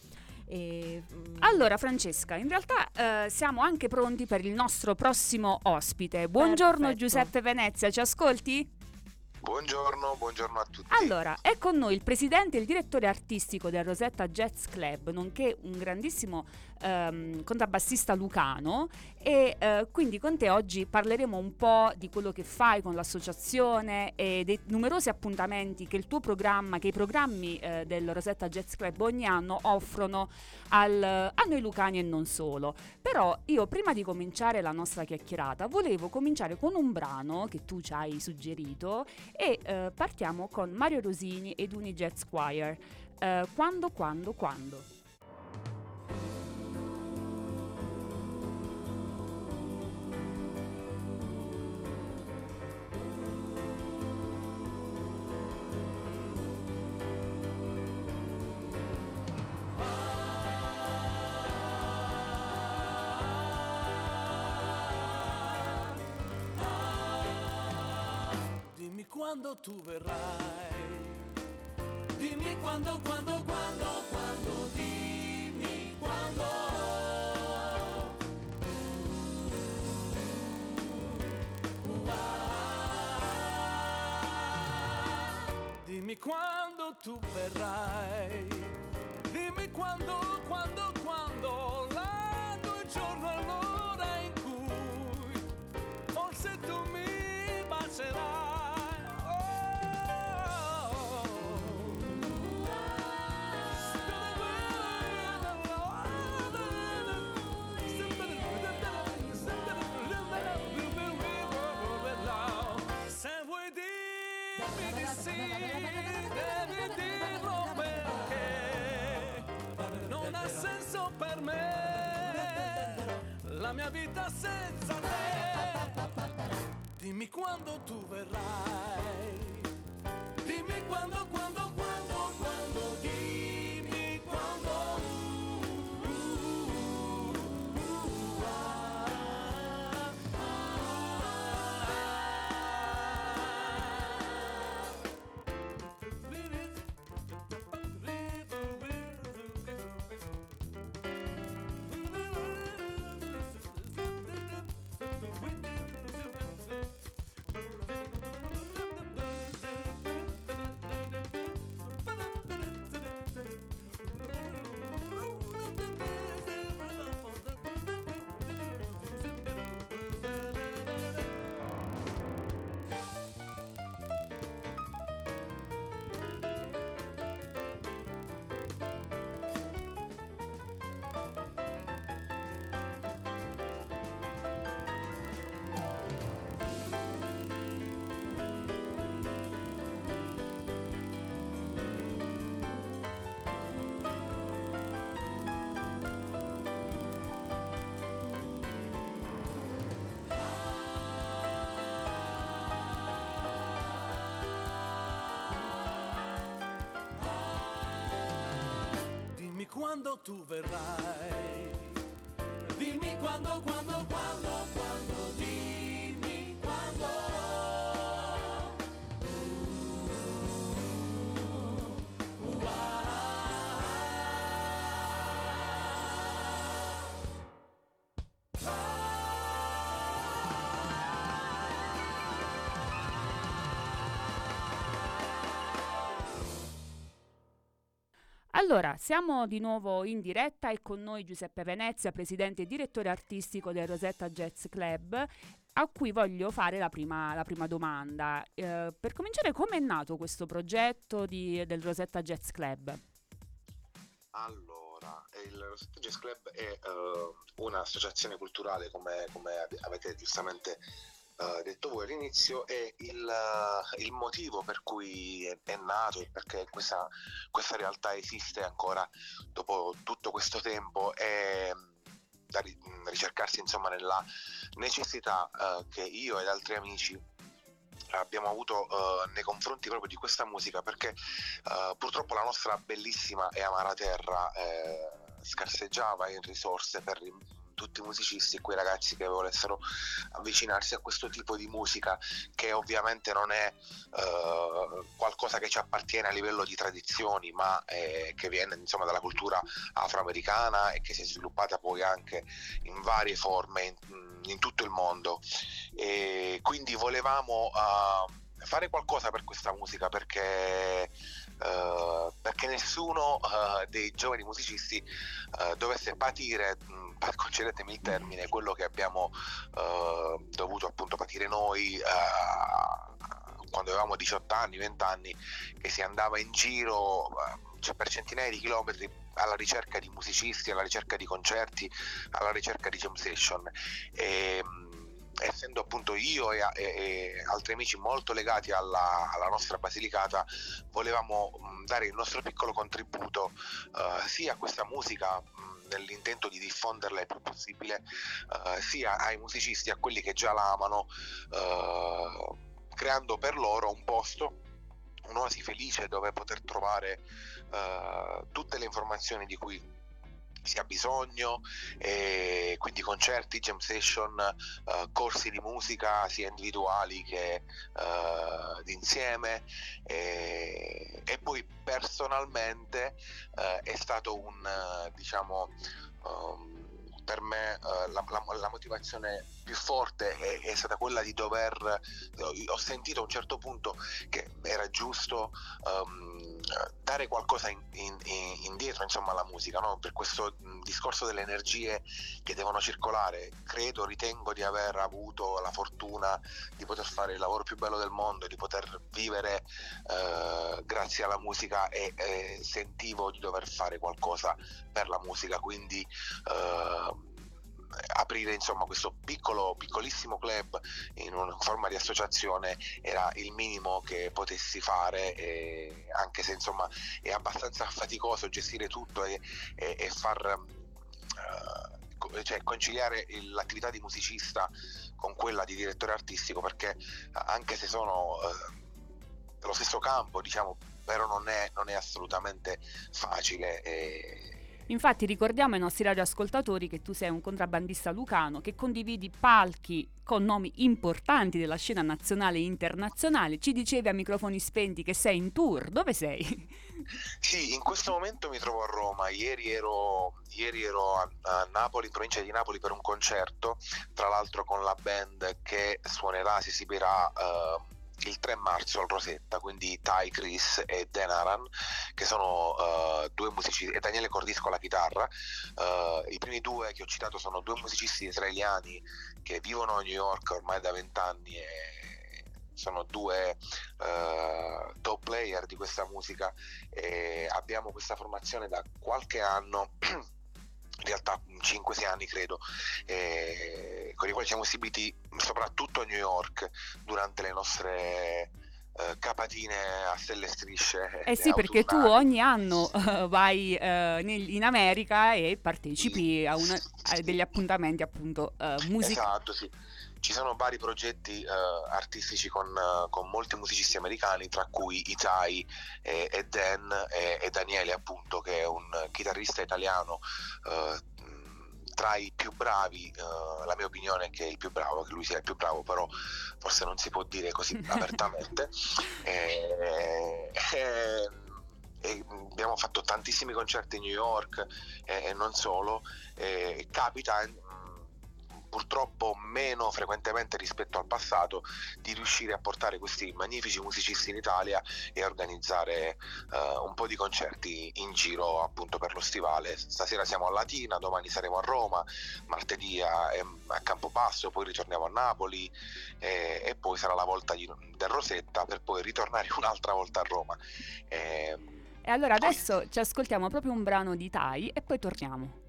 E, mm, allora Francesca, in realtà eh, siamo anche pronti per il nostro prossimo ospite. Buongiorno Perfetto. Giuseppe Venezia, ci ascolti? Buongiorno, buongiorno a tutti. Allora, è con noi il presidente e il direttore artistico del Rosetta Jazz Club, nonché un grandissimo ehm, contrabbassista lucano e eh, quindi con te oggi parleremo un po' di quello che fai con l'associazione e dei numerosi appuntamenti che il tuo programma, che i programmi eh, del Rosetta Jazz Club ogni anno offrono al, a noi lucani e non solo. Però io prima di cominciare la nostra chiacchierata volevo cominciare con un brano che tu ci hai suggerito e eh, partiamo con Mario Rosini ed Uni Jazz Choir. Eh, quando, quando, quando? Quando tu verrai. Dimmi quando, quando, quando, quando, dimmi quando. Dimmi quando tu verrai. Mia vita senza te. Dimmi quando tu verrai. Dimmi quando, quando, quando, quando tu verrai. Dimmi quando, quando, quando, Allora, siamo di nuovo in diretta e con noi Giuseppe Venezia, presidente e direttore artistico del Rosetta Jazz Club, a cui voglio fare la prima, la prima domanda. Eh, per cominciare, come è nato questo progetto di, del Rosetta Jazz Club? Allora, il Rosetta Jazz Club è uh, un'associazione culturale, come, come avete giustamente Uh, detto voi all'inizio è il, uh, il, motivo per cui è, è nato perché questa, questa, realtà esiste ancora dopo tutto questo tempo e da ricercarsi insomma nella necessità uh, che io ed altri amici abbiamo avuto nei confronti proprio di questa musica perché purtroppo la nostra bellissima e amara terra scarseggiava in risorse per tutti i musicisti, quei ragazzi che volessero avvicinarsi a questo tipo di musica che ovviamente non è uh, qualcosa che ci appartiene a livello di tradizioni ma è, che viene insomma dalla cultura afroamericana e che si è sviluppata poi anche in varie forme in, in tutto il mondo. E quindi volevamo uh, fare qualcosa per questa musica perché Uh, perché nessuno uh, dei giovani musicisti uh, dovesse patire mh, concedetemi il termine, quello che abbiamo dovuto appunto patire noi quando avevamo 18 anni, 20 anni, che si andava in giro cioè per centinaia di chilometri alla ricerca di musicisti, alla ricerca di concerti, alla ricerca di jam session. E, essendo appunto io e, e, e, altri amici molto legati alla, alla, nostra Basilicata, volevamo dare il nostro piccolo contributo uh, sia a questa musica nell'intento di diffonderla il più possibile uh, sia ai musicisti, a quelli che già la amano, uh, creando per loro un posto un'oasi felice dove poter trovare tutte le informazioni di cui si ha bisogno, e quindi concerti, jam session, uh, corsi di musica sia individuali che uh, d'insieme. E, poi personalmente uh, è stato un diciamo um, per me uh, la, la, la, motivazione più forte è, è, stata quella di dover, ho sentito a un certo punto che era giusto um, dare qualcosa in, in, in, indietro insomma, alla musica, no? per questo discorso delle energie che devono circolare. Credo, ritengo di aver avuto la fortuna di poter fare il lavoro più bello del mondo, di poter vivere uh, grazie alla musica e, e, sentivo di dover fare qualcosa per la musica, quindi uh, aprire insomma questo piccolo piccolissimo club in una forma di associazione era il minimo che potessi fare e anche se insomma è abbastanza faticoso gestire tutto e, e, e far uh, cioè, conciliare l'attività di musicista con quella di direttore artistico perché anche se sono uh, dello stesso campo diciamo però non è, non è assolutamente facile e, Infatti ricordiamo ai nostri radioascoltatori che tu sei un contrabbandista lucano che condividi palchi con nomi importanti della scena nazionale e internazionale. Ci dicevi a microfoni spenti che sei in tour. Dove sei? Sì, in questo momento mi trovo a Roma. Ieri ero, ieri ero a, a, Napoli, in provincia di Napoli, per un concerto, tra l'altro con la band che suonerà, si esibirà uh, il 3 marzo al Rosetta, quindi Tai Chris e Dan Aran, che sono uh, due musicisti, e Daniele Cordisco alla chitarra. Uh, I primi due che ho citato sono due musicisti israeliani che vivono a New York ormai da vent'anni e sono due uh, top player di questa musica e abbiamo questa formazione da qualche anno in realtà 5-6 anni credo, eh, con i quali siamo esibiti soprattutto a New York durante le nostre eh, capatine a stelle strisce. Eh sì, perché tu ogni anno uh, vai uh, nel, in America e partecipi a, una, a, degli appuntamenti appunto uh, musicali. Esatto, sì ci sono vari progetti uh, artistici con, uh, con, molti musicisti americani, tra cui Itai e, e Dan e, e, Daniele, appunto, che è un chitarrista italiano. Uh, tra i più bravi, la mia opinione è che è il più bravo, che lui sia il più bravo, però forse non si può dire così apertamente. e, e, abbiamo fatto tantissimi concerti a New York e, non solo. capita purtroppo meno frequentemente rispetto al passato di riuscire a portare questi magnifici musicisti in Italia e a organizzare uh, un po' di concerti in giro appunto per lo stivale. Stasera siamo a Latina, domani saremo a Roma, martedì a, a Campobasso, poi ritorniamo a Napoli e, e poi sarà la volta di, del Rosetta per poi ritornare un'altra volta a Roma. E, e allora adesso ci ascoltiamo proprio un brano di Tai e poi torniamo.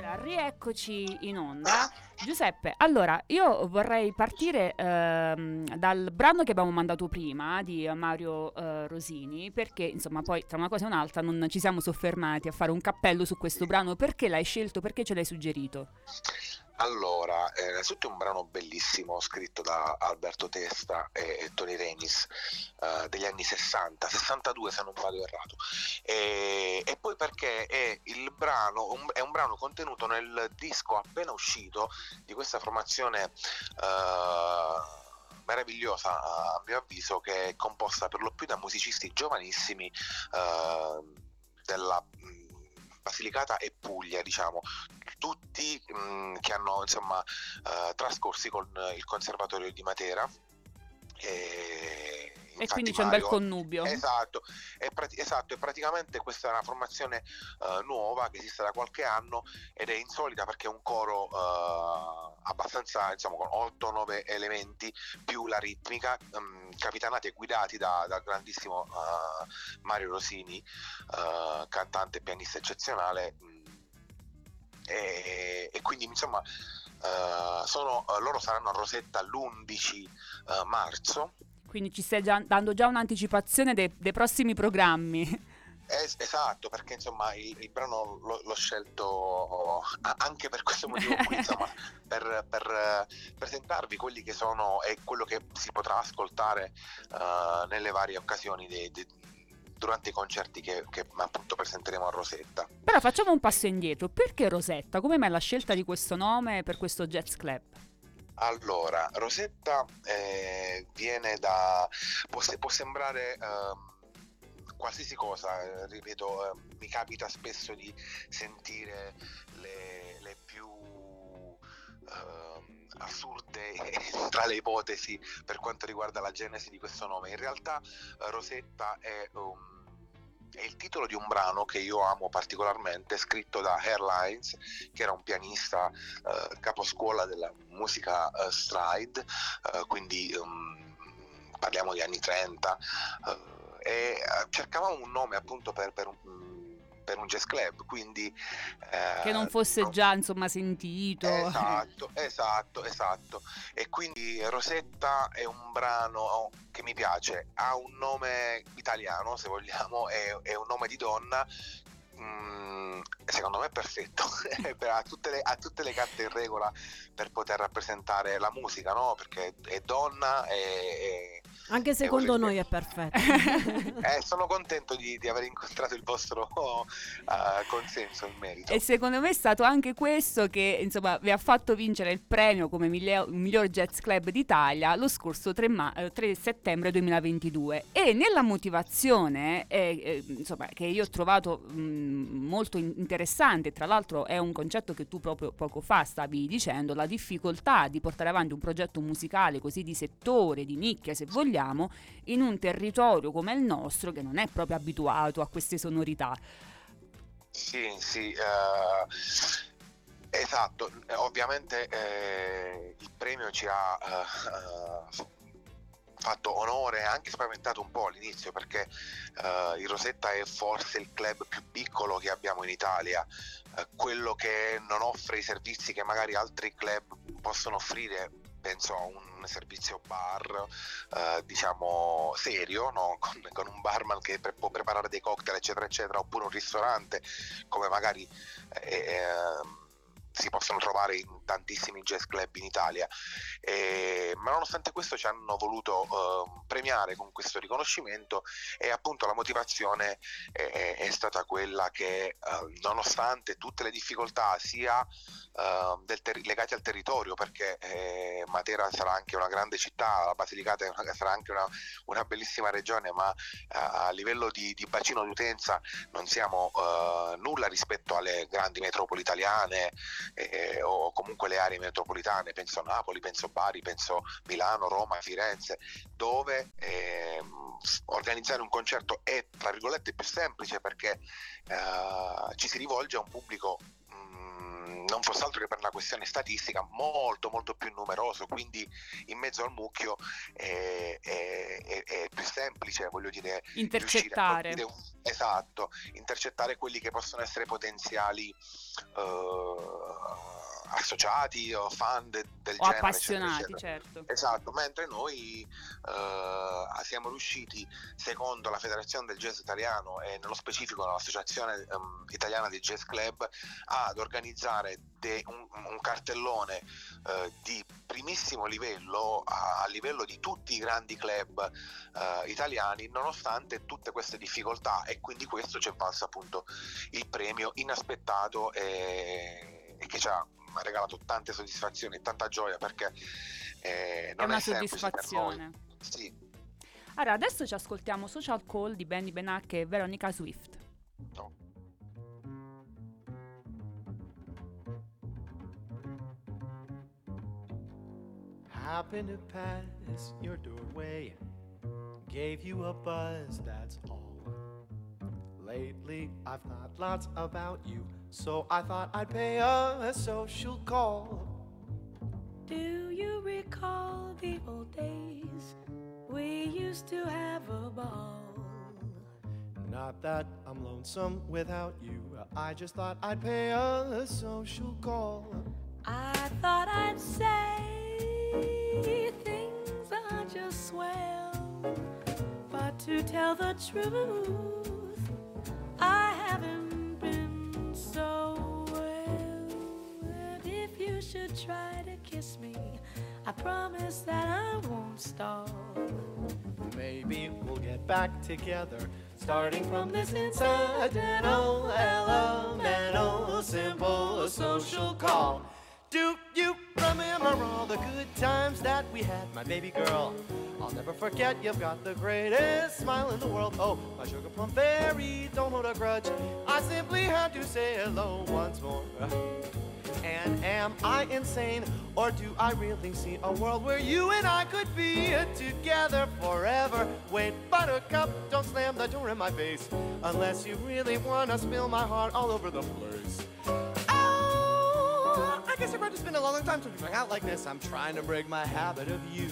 Allora, rieccoci in onda. Giuseppe, allora io vorrei partire ehm, dal brano che abbiamo mandato prima di Mario eh, Rosini, perché insomma poi tra una cosa e un'altra non ci siamo soffermati a fare un cappello su questo brano. Perché l'hai scelto? Perché ce l'hai suggerito? Allora, eh, innanzitutto è un brano bellissimo scritto da Alberto Testa e, Tony Renis eh, degli anni 60, 62 se non vado errato. E, e poi perché è, brano, un, è un brano contenuto nel disco appena uscito di questa formazione eh, meravigliosa a mio avviso che è composta per lo più da musicisti giovanissimi eh, della Basilicata e Puglia, diciamo, tutti mh, mm, che hanno insomma uh, trascorsi con il Conservatorio di Matera. E, e quindi c'è Mario, un bel connubio. Esatto, è, esatto, e praticamente questa è una formazione uh, nuova che esiste da qualche anno ed è insolita perché è un coro uh, abbastanza, insomma, con 8-9 elementi più la ritmica, um, capitanati e guidati da, dal grandissimo uh, Mario Rosini, cantante e pianista eccezionale. Mm, e, e quindi insomma sono, loro saranno a Rosetta l'11 marzo quindi ci stai già dando già un'anticipazione dei, dei prossimi programmi. Es- esatto, perché insomma il, il brano lo, l'ho scelto anche per questo motivo qui, insomma, per, per uh, presentarvi quelli che sono e quello che si potrà ascoltare uh, nelle varie occasioni de, de, durante i concerti che, che, appunto presenteremo a Rosetta. Però facciamo un passo indietro, perché Rosetta? Come mai la scelta di questo nome per questo jazz club? Allora, Rosetta eh, viene da... può, può sembrare... Eh, qualsiasi cosa, eh, ripeto, eh, mi capita spesso di sentire le, le più ehm, assurde tra le ipotesi per quanto riguarda la genesi di questo nome. In realtà eh, Rosetta è un è il titolo di un brano che io amo particolarmente, scritto da Airlines, che era un pianista eh, caposcuola della musica stride, quindi um, parliamo di anni 30, eh, e eh, cercavamo un nome appunto per, per un per un jazz club, quindi... Eh, che non fosse non... già insomma sentito. Esatto, esatto, esatto. E quindi Rosetta è un brano che mi piace, ha un nome italiano se vogliamo, è, è un nome di donna mm, secondo me è perfetto, ha, tutte le, ha, tutte le, carte in regola per poter rappresentare la musica, no? perché è donna, è, anche secondo noi è perfetto. eh, sono contento di, di, aver incontrato il vostro uh, consenso in merito. E secondo me è stato anche questo che insomma, vi ha fatto vincere il premio come miglior, miglior jazz club d'Italia lo scorso 3, ma- 3 settembre 2022. E nella motivazione eh, eh, insomma, che io ho trovato mh, molto interessante, tra l'altro è un concetto che tu proprio poco fa stavi dicendo, la difficoltà di portare avanti un progetto musicale così di settore, di nicchia se vogliamo in un territorio come il nostro che non è proprio abituato a queste sonorità. Sì, sì. Uh... Esatto, ovviamente eh, il premio ci ha uh, fatto onore anche spaventato un po' all'inizio perché uh, il Rosetta è forse il club più piccolo che abbiamo in Italia, uh, quello che non offre i servizi che magari altri club possono offrire penso a un servizio bar eh, diciamo serio no? con, con, un barman che pre- può preparare dei cocktail eccetera eccetera oppure un ristorante come magari eh, eh, si possono trovare in tantissimi jazz club in Italia, eh, ma nonostante questo ci hanno voluto eh, premiare con questo riconoscimento e appunto la motivazione è, è stata quella che eh, nonostante tutte le difficoltà sia eh, ter- legate al territorio, perché eh, Matera sarà anche una grande città, la Basilicata una, sarà anche una, una, bellissima regione, ma eh, a livello di, di, bacino d'utenza non siamo nulla rispetto alle grandi metropoli italiane eh, o comunque le aree metropolitane, penso a Napoli, penso a Bari, penso Milano, Roma, Firenze, dove eh, organizzare un concerto è tra virgolette più semplice perché eh, ci si rivolge a un pubblico mm, non fosse altro che per una questione statistica molto molto più numeroso quindi in mezzo al mucchio è, è, è, è più semplice voglio dire intercettare. un, esatto intercettare quelli che possono essere potenziali uh, associati o fan de, del o genere appassionati eccetera, eccetera. certo esatto mentre noi uh, siamo riusciti secondo la federazione del jazz italiano e nello specifico l'associazione um, italiana dei jazz club ad organizzare de, un, un, cartellone uh, di primissimo livello a, a, livello di tutti i grandi club uh, italiani nonostante tutte queste difficoltà e quindi questo ci è valso appunto il premio inaspettato e, e che ci ha regalato tante soddisfazioni e tanta gioia perché eh, non è, una è soddisfazione. Sì. Allora, adesso ci ascoltiamo Social Call di Benny Benac e Veronica Swift. No. Happened to pass your doorway, gave you a buzz, that's all. Lately, I've thought lots about you, so I thought I'd pay a social call. Do you recall the old days? We used to have a ball. Not that I'm lonesome without you, I just thought I'd pay a social call. I thought I'd say things are just swell, but to tell the truth, I haven't been so well. And if you should try to kiss me, I promise that I won't stall. Maybe we'll get back together, starting from this incidental, elemental, simple social call. Do you? remember all the good times that we had, my baby girl. I'll never forget you've got the greatest smile in the world. Oh, my sugar plum fairy, don't hold a grudge. I simply had to say hello once more. And am I insane, or do I really see a world where you and I could be together forever? Wait, Buttercup, don't slam the door in my face, unless you really wanna spill my heart all over the place. I guess it might have been a long time since we hung out like this. I'm trying to break my habit of you.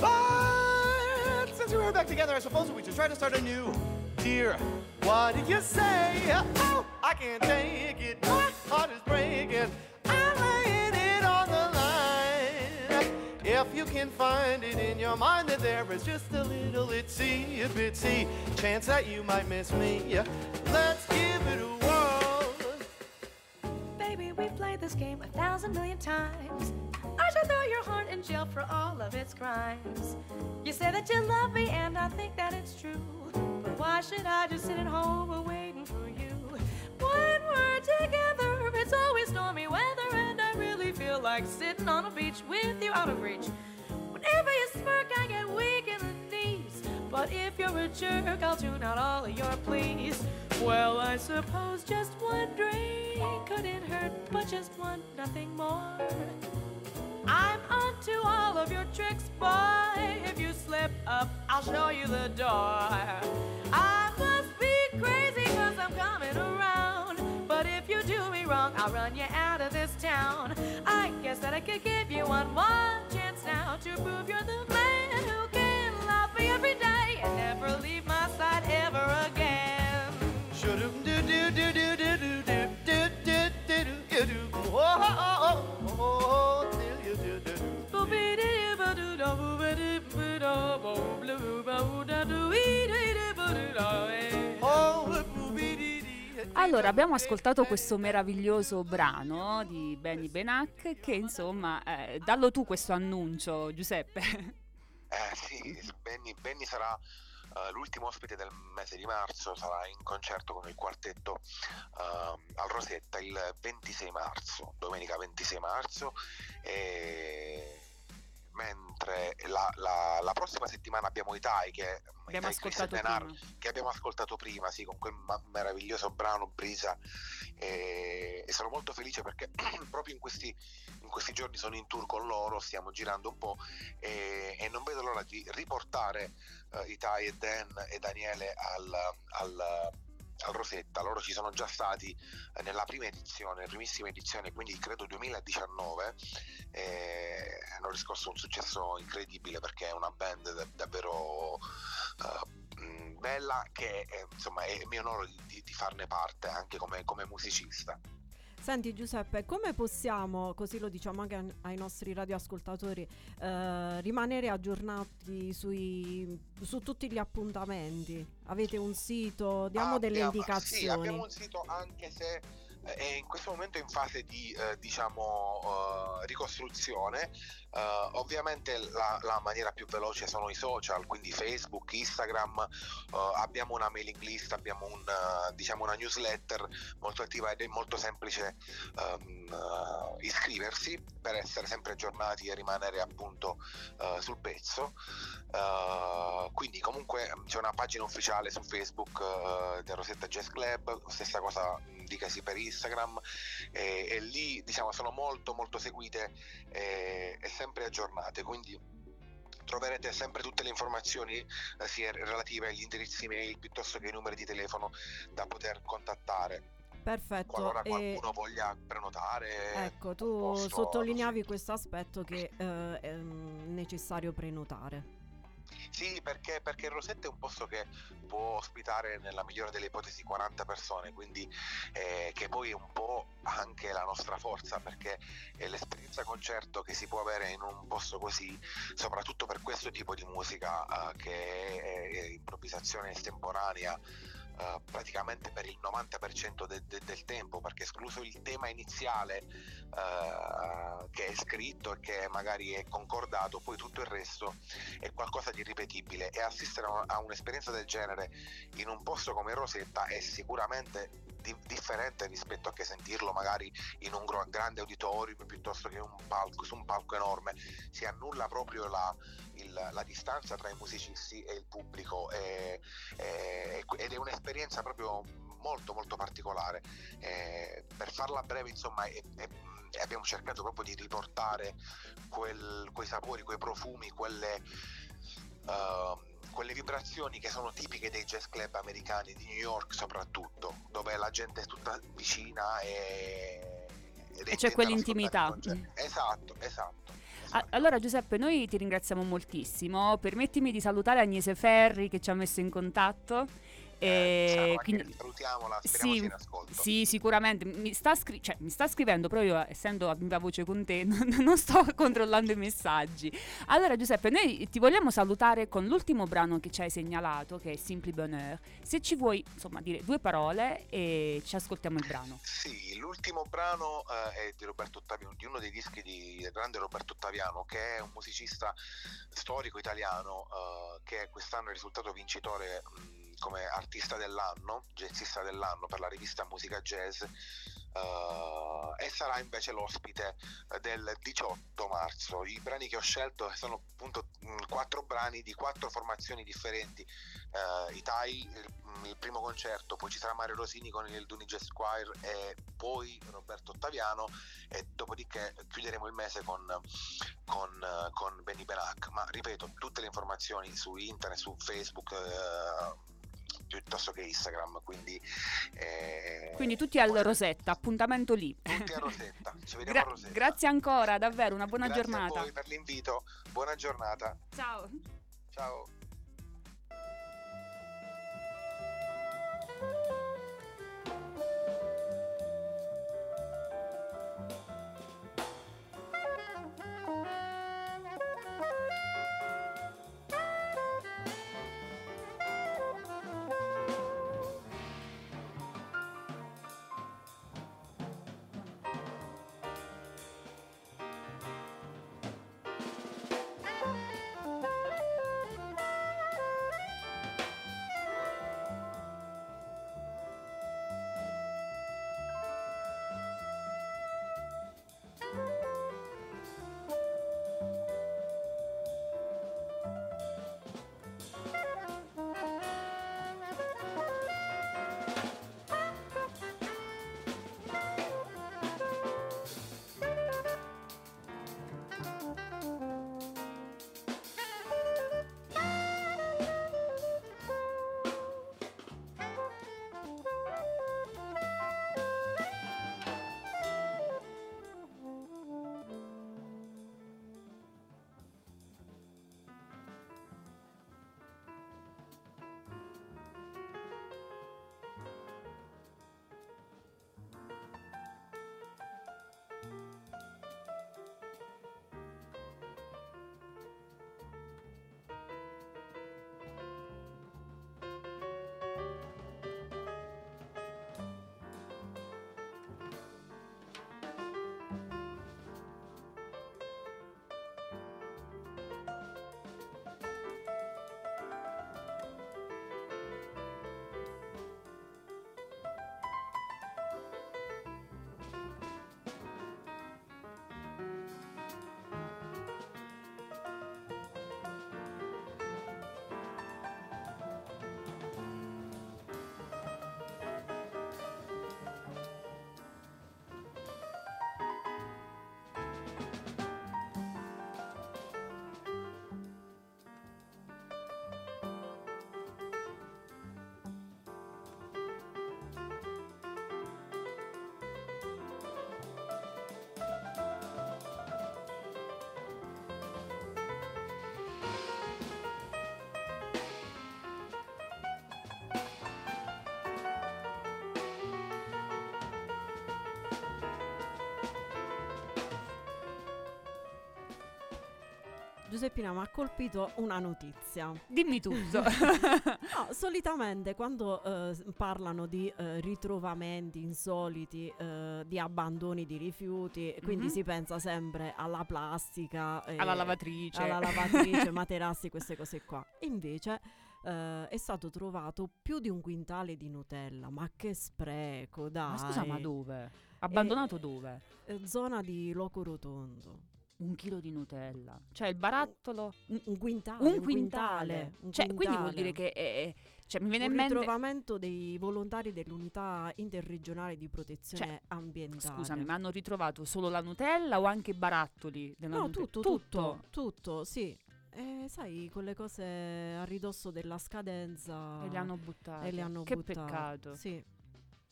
But since we were back together, I suppose we should try to start anew. Dear, what did you say? Oh, I can't take it. My heart is breaking. I'm laying it on the line. If you can find it in your mind that there is just a little itsy bitsy chance that you might miss me, let's give it a whirl. Baby, we've played this game a thousand million times. I should throw your heart in jail for all of its crimes. You say that you love me, and I think that it's true. But why should I just sit at home waiting for you? When we're together, it's always stormy weather, and I really feel like sitting on a beach with you out of reach. Whenever you smirk, I get weak in the knees. But if you're a jerk, I'll tune out all of your pleas. Well, I suppose just one drink couldn't hurt, but just one, nothing more. I'm onto all of your tricks, boy. If you slip up, I'll show you the door. I must be crazy cause I'm coming around. But if you do me wrong, I'll run you out of this town. I guess that I could give you one more chance now to prove you're the man who can love me every day and never leave my side ever again. Allora, abbiamo ascoltato questo meraviglioso brano di Benny Benac che insomma, eh, dallo tu questo annuncio, Giuseppe. Eh sì, Benny, Benny sarà eh, l'ultimo ospite del mese di marzo, sarà in concerto con il quartetto ehm, al Rosetta il 26 marzo, domenica 26 marzo. E mentre la, la- la prossima settimana abbiamo Itai che, Abbiamo Itai ascoltato Denar, prima. che abbiamo ascoltato prima, sì, con quel ma- meraviglioso brano Brisa e, e sono molto felice perché proprio in questi, in questi giorni sono in tour con loro, stiamo girando un po' e, e non vedo l'ora di riportare eh, Itai e Dan e Daniele al, al- al Rosetta, loro ci sono già stati eh, nella prima edizione, primissima edizione, quindi credo 2019, e hanno riscosso un successo incredibile perché è una band da- davvero eh, mh, bella che eh, insomma è mio onore di- di farne parte anche come, come musicista. Senti Giuseppe, come possiamo, così lo diciamo anche an- ai nostri radioascoltatori, eh, rimanere aggiornati sui, su tutti gli appuntamenti? Avete un sito? Diamo delle Abbiamo- indicazioni. Sì, abbiamo un sito anche se è in questo momento in fase di eh, diciamo eh, ricostruzione. Eh, ovviamente la, la maniera più veloce sono i social, quindi Facebook, Instagram, eh, abbiamo una mailing list, abbiamo un, eh, diciamo una newsletter molto attiva ed è molto semplice eh, iscriversi per essere sempre aggiornati e rimanere appunto sul pezzo. Quindi comunque c'è una pagina ufficiale su Facebook del Rosetta Jazz Club, stessa cosa dicasi per Instagram e, e lì diciamo sono molto molto seguite e, e sempre aggiornate, quindi troverete sempre tutte le informazioni eh, sia relative agli indirizzi mail piuttosto che ai numeri di telefono da poter contattare Perfetto. qualora e- qualcuno voglia prenotare. Ecco, tu posto, sottolineavi questo aspetto che eh, è mm, necessario prenotare. Sì, perché, perché il Rosetta è un posto che può ospitare nella migliore delle ipotesi 40 persone, quindi eh, che poi è un po' anche la nostra forza, perché l'esperienza concerto che si può avere in un posto così, soprattutto per questo tipo di musica eh, che è improvvisazione estemporanea. Eh, praticamente per il 90% de- de- del tempo perché escluso il tema iniziale eh, che è scritto e che magari è concordato poi tutto il resto è qualcosa di ripetibile. E assistere a a un'esperienza del genere in un posto come Rosetta è sicuramente di- differente rispetto a che sentirlo magari in un grande auditorium piuttosto che un palco, su un palco enorme. Si annulla proprio la, il- la distanza tra i musicisti e il pubblico e- e- ed è un'esperienza proprio molto molto particolare. Eh, per farla breve, insomma, è- è- abbiamo cercato proprio di riportare quel- quei sapori, quei profumi, quelle, ehm, quelle vibrazioni che sono tipiche dei jazz club americani di New York soprattutto, dove la gente è tutta vicina e, E c'è quell'intimità. Esatto, esatto. A- allora Giuseppe, noi ti ringraziamo moltissimo. Permettimi di salutare Agnese Ferri che ci ha messo in contatto. E Ciao, quindi- salutiamola, speriamo sì, sia in ascolto. sì, sicuramente. Mi sta, scri- cioè, mi sta scrivendo, però io, essendo a viva voce con te, non, non sto controllando i messaggi. Allora, Giuseppe, noi ti vogliamo salutare con l'ultimo brano che ci hai segnalato, che è Simply Bonheur. Se ci vuoi, insomma, dire due parole e ci ascoltiamo il brano. Sì, l'ultimo brano eh, è di Roberto Ottaviano, di uno dei dischi di del grande Roberto Ottaviano, che è un musicista storico italiano eh, che quest'anno è risultato vincitore mh, come artista dell'anno, jazzista dell'anno per la rivista Musica Jazz. eh, e sarà invece l'ospite eh, del 18 marzo. I brani che ho scelto sono appunto mh, quattro brani di quattro formazioni differenti. Eh, I Tai, il, mh, il primo concerto, poi ci sarà Mario Rosini con il Duni Jazz Choir e poi Roberto Ottaviano e dopodiché chiuderemo il mese con, con, eh, con Benny Benac. Ma ripeto, tutte le informazioni su internet, su Facebook. eh, piuttosto che Instagram quindi, eh, Quindi tutti al Rosetta, appuntamento lì. tutti a Rosetta ci vediamo Gra- a Rosetta grazie ancora, davvero, una buona Grazie giornata. a voi per l'invito buona giornata Ciao. ciao Giuseppina mi ha colpito una notizia. Dimmi tutto. No, solitamente quando eh, parlano di eh, ritrovamenti insoliti, eh, di abbandoni di rifiuti, quindi Mhm. si pensa sempre alla plastica, Alla lavatrice. alla lavatrice, materassi, queste cose qua. Invece eh, è stato trovato più di un quintale di Nutella. Ma che spreco, dai. Ma scusa, ma dove? Abbandonato dove? Eh, zona di Loco Rotondo. Un chilo di Nutella. Cioè il barattolo... Un, un quintale. Un un quintale. un Cioè, quindi vuol quintale. dire che... è- cioè, mi viene un in mente... ritrovamento dei volontari dell'unità interregionale di protezione Cioè, ambientale. Scusami, ma hanno ritrovato solo la Nutella o anche i barattoli della No, Nutella? tutto, tutto, tutto, sì. Eh, sai, quelle cose a ridosso della scadenza. E le hanno buttate. E le hanno Che buttate. peccato. Sì.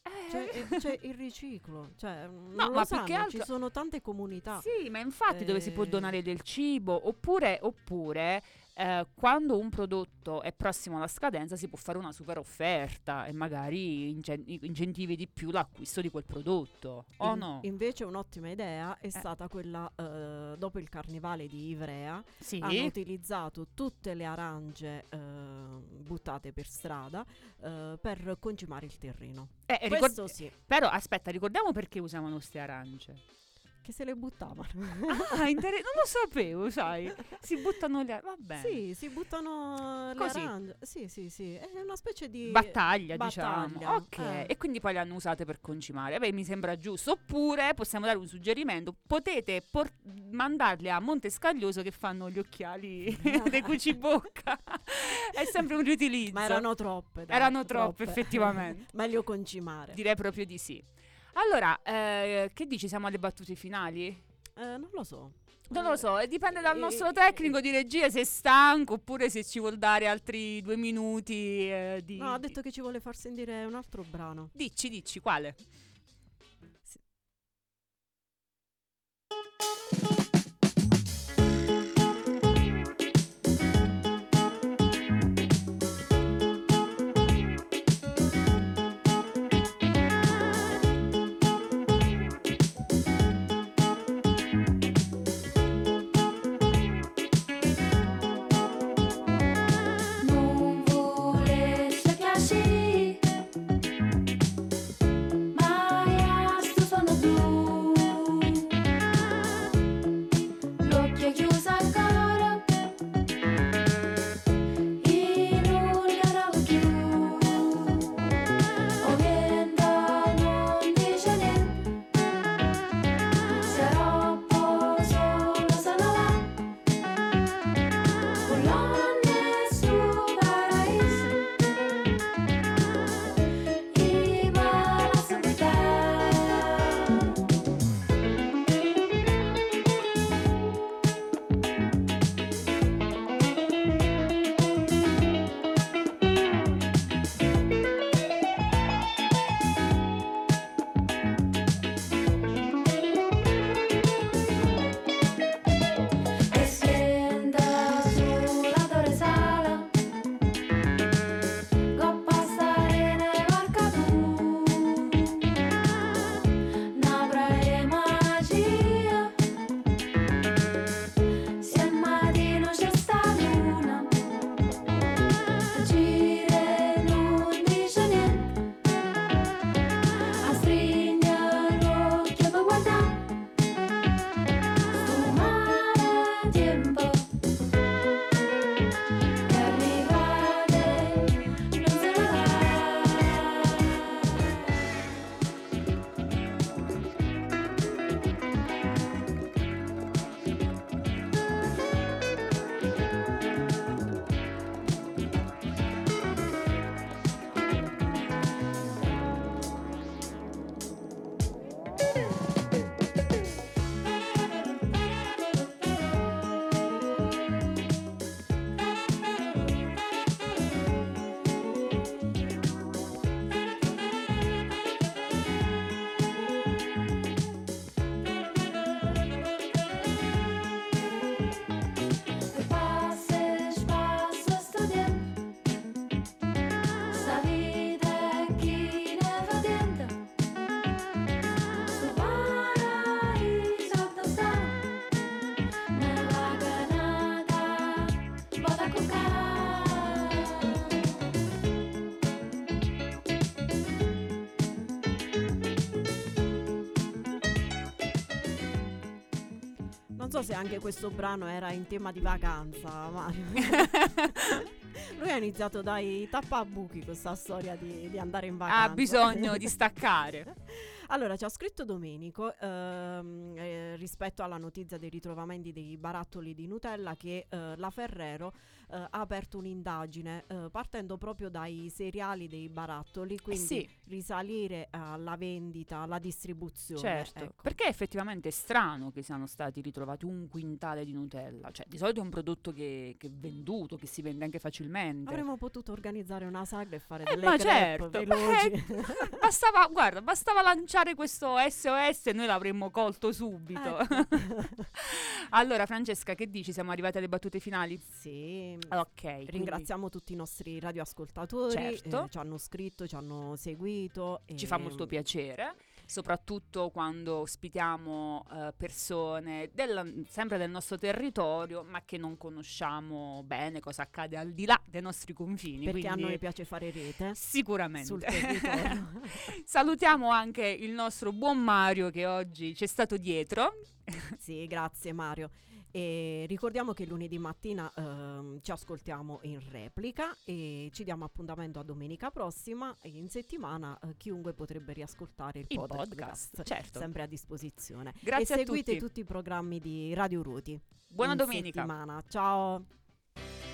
Eh, Cioè, eh, c'è il riciclo. Cioè, mm, No, ma sanno, che altro- ci sono tante comunità. Sì, ma infatti dove si può Eh, donare del cibo oppure, oppure eh, quando un prodotto è prossimo alla scadenza si può fare una super offerta e magari incen- incentivi di più l'acquisto di quel prodotto. O In- no? Invece un'ottima idea è stata quella eh, dopo il carnevale di Ivrea. Sì. Hanno utilizzato tutte le arance eh, buttate per strada eh, per concimare il terreno. Eh, Questo sì, Però aspetta, ricordiamo perché usavano queste arance. Che se le buttavano. Ah, inter- non lo sapevo, sai. Si buttano le arance. Va bene. Sì, si buttano le Così. arance. Sì, sì, sì, è una specie di Battaglia, battaglia. diciamo. Ok, Eh. e quindi poi le hanno usate per concimare. Beh, mi sembra giusto. Oppure possiamo dare un suggerimento: potete por- mandarle a Montescaglioso che fanno gli occhiali dei cucibocca. È sempre un riutilizzo. Ma erano troppe. dai, Erano troppe, effettivamente. Meglio concimare. Direi proprio di sì. Allora, eh, che dici? Siamo alle battute finali? Eh, non lo so. Non lo so, dipende dal Eh, nostro eh, tecnico di regia se è stanco oppure se ci vuol dare altri due minuti eh, di... No, ha detto che ci vuole far sentire un altro brano. Dici, dici, quale? So se anche questo brano era in tema di vacanza, Mario. Lui ha iniziato dai tappabuchi questa storia di, di andare in vacanza. Ha bisogno di staccare. Allora, ci ha scritto Domenico ehm, eh, rispetto alla notizia dei ritrovamenti dei barattoli di Nutella che eh, la Ferrero eh, ha aperto un'indagine eh, partendo proprio dai seriali dei barattoli, quindi sì. risalire alla vendita, alla distribuzione. Certo, ecco. perché effettivamente è strano che siano stati ritrovati un quintale di Nutella. Cioè, di solito è un prodotto che, che è venduto, che si vende anche facilmente. Avremmo potuto organizzare una sagra e fare Eh, delle ma crepe certo, veloci. eh, bastava, guarda, bastava lanciare questo SOS e noi l'avremmo colto subito. Ecco. allora, Francesca, che dici? Siamo arrivati alle battute finali? Sì. Ok. quindi- Ringraziamo tutti i nostri radioascoltatori, Certo. eh, ci hanno scritto, ci hanno seguito. Ci fa e- molto piacere, soprattutto quando ospitiamo eh, persone del- sempre del nostro territorio, ma che non conosciamo bene cosa accade al di là dei nostri confini. Perché a quindi noi piace fare rete Sicuramente. Salutiamo anche il nostro buon Mario che oggi ci è stato dietro. sì, grazie Mario. E ricordiamo che lunedì mattina ehm, ci ascoltiamo in replica e ci diamo appuntamento a domenica prossima e in settimana eh, chiunque potrebbe riascoltare il, Il podcast, podcast, certo. sempre a disposizione. Grazie e seguite tutti. i programmi di Radio Ruti. Buona domenica. settimana. Ciao.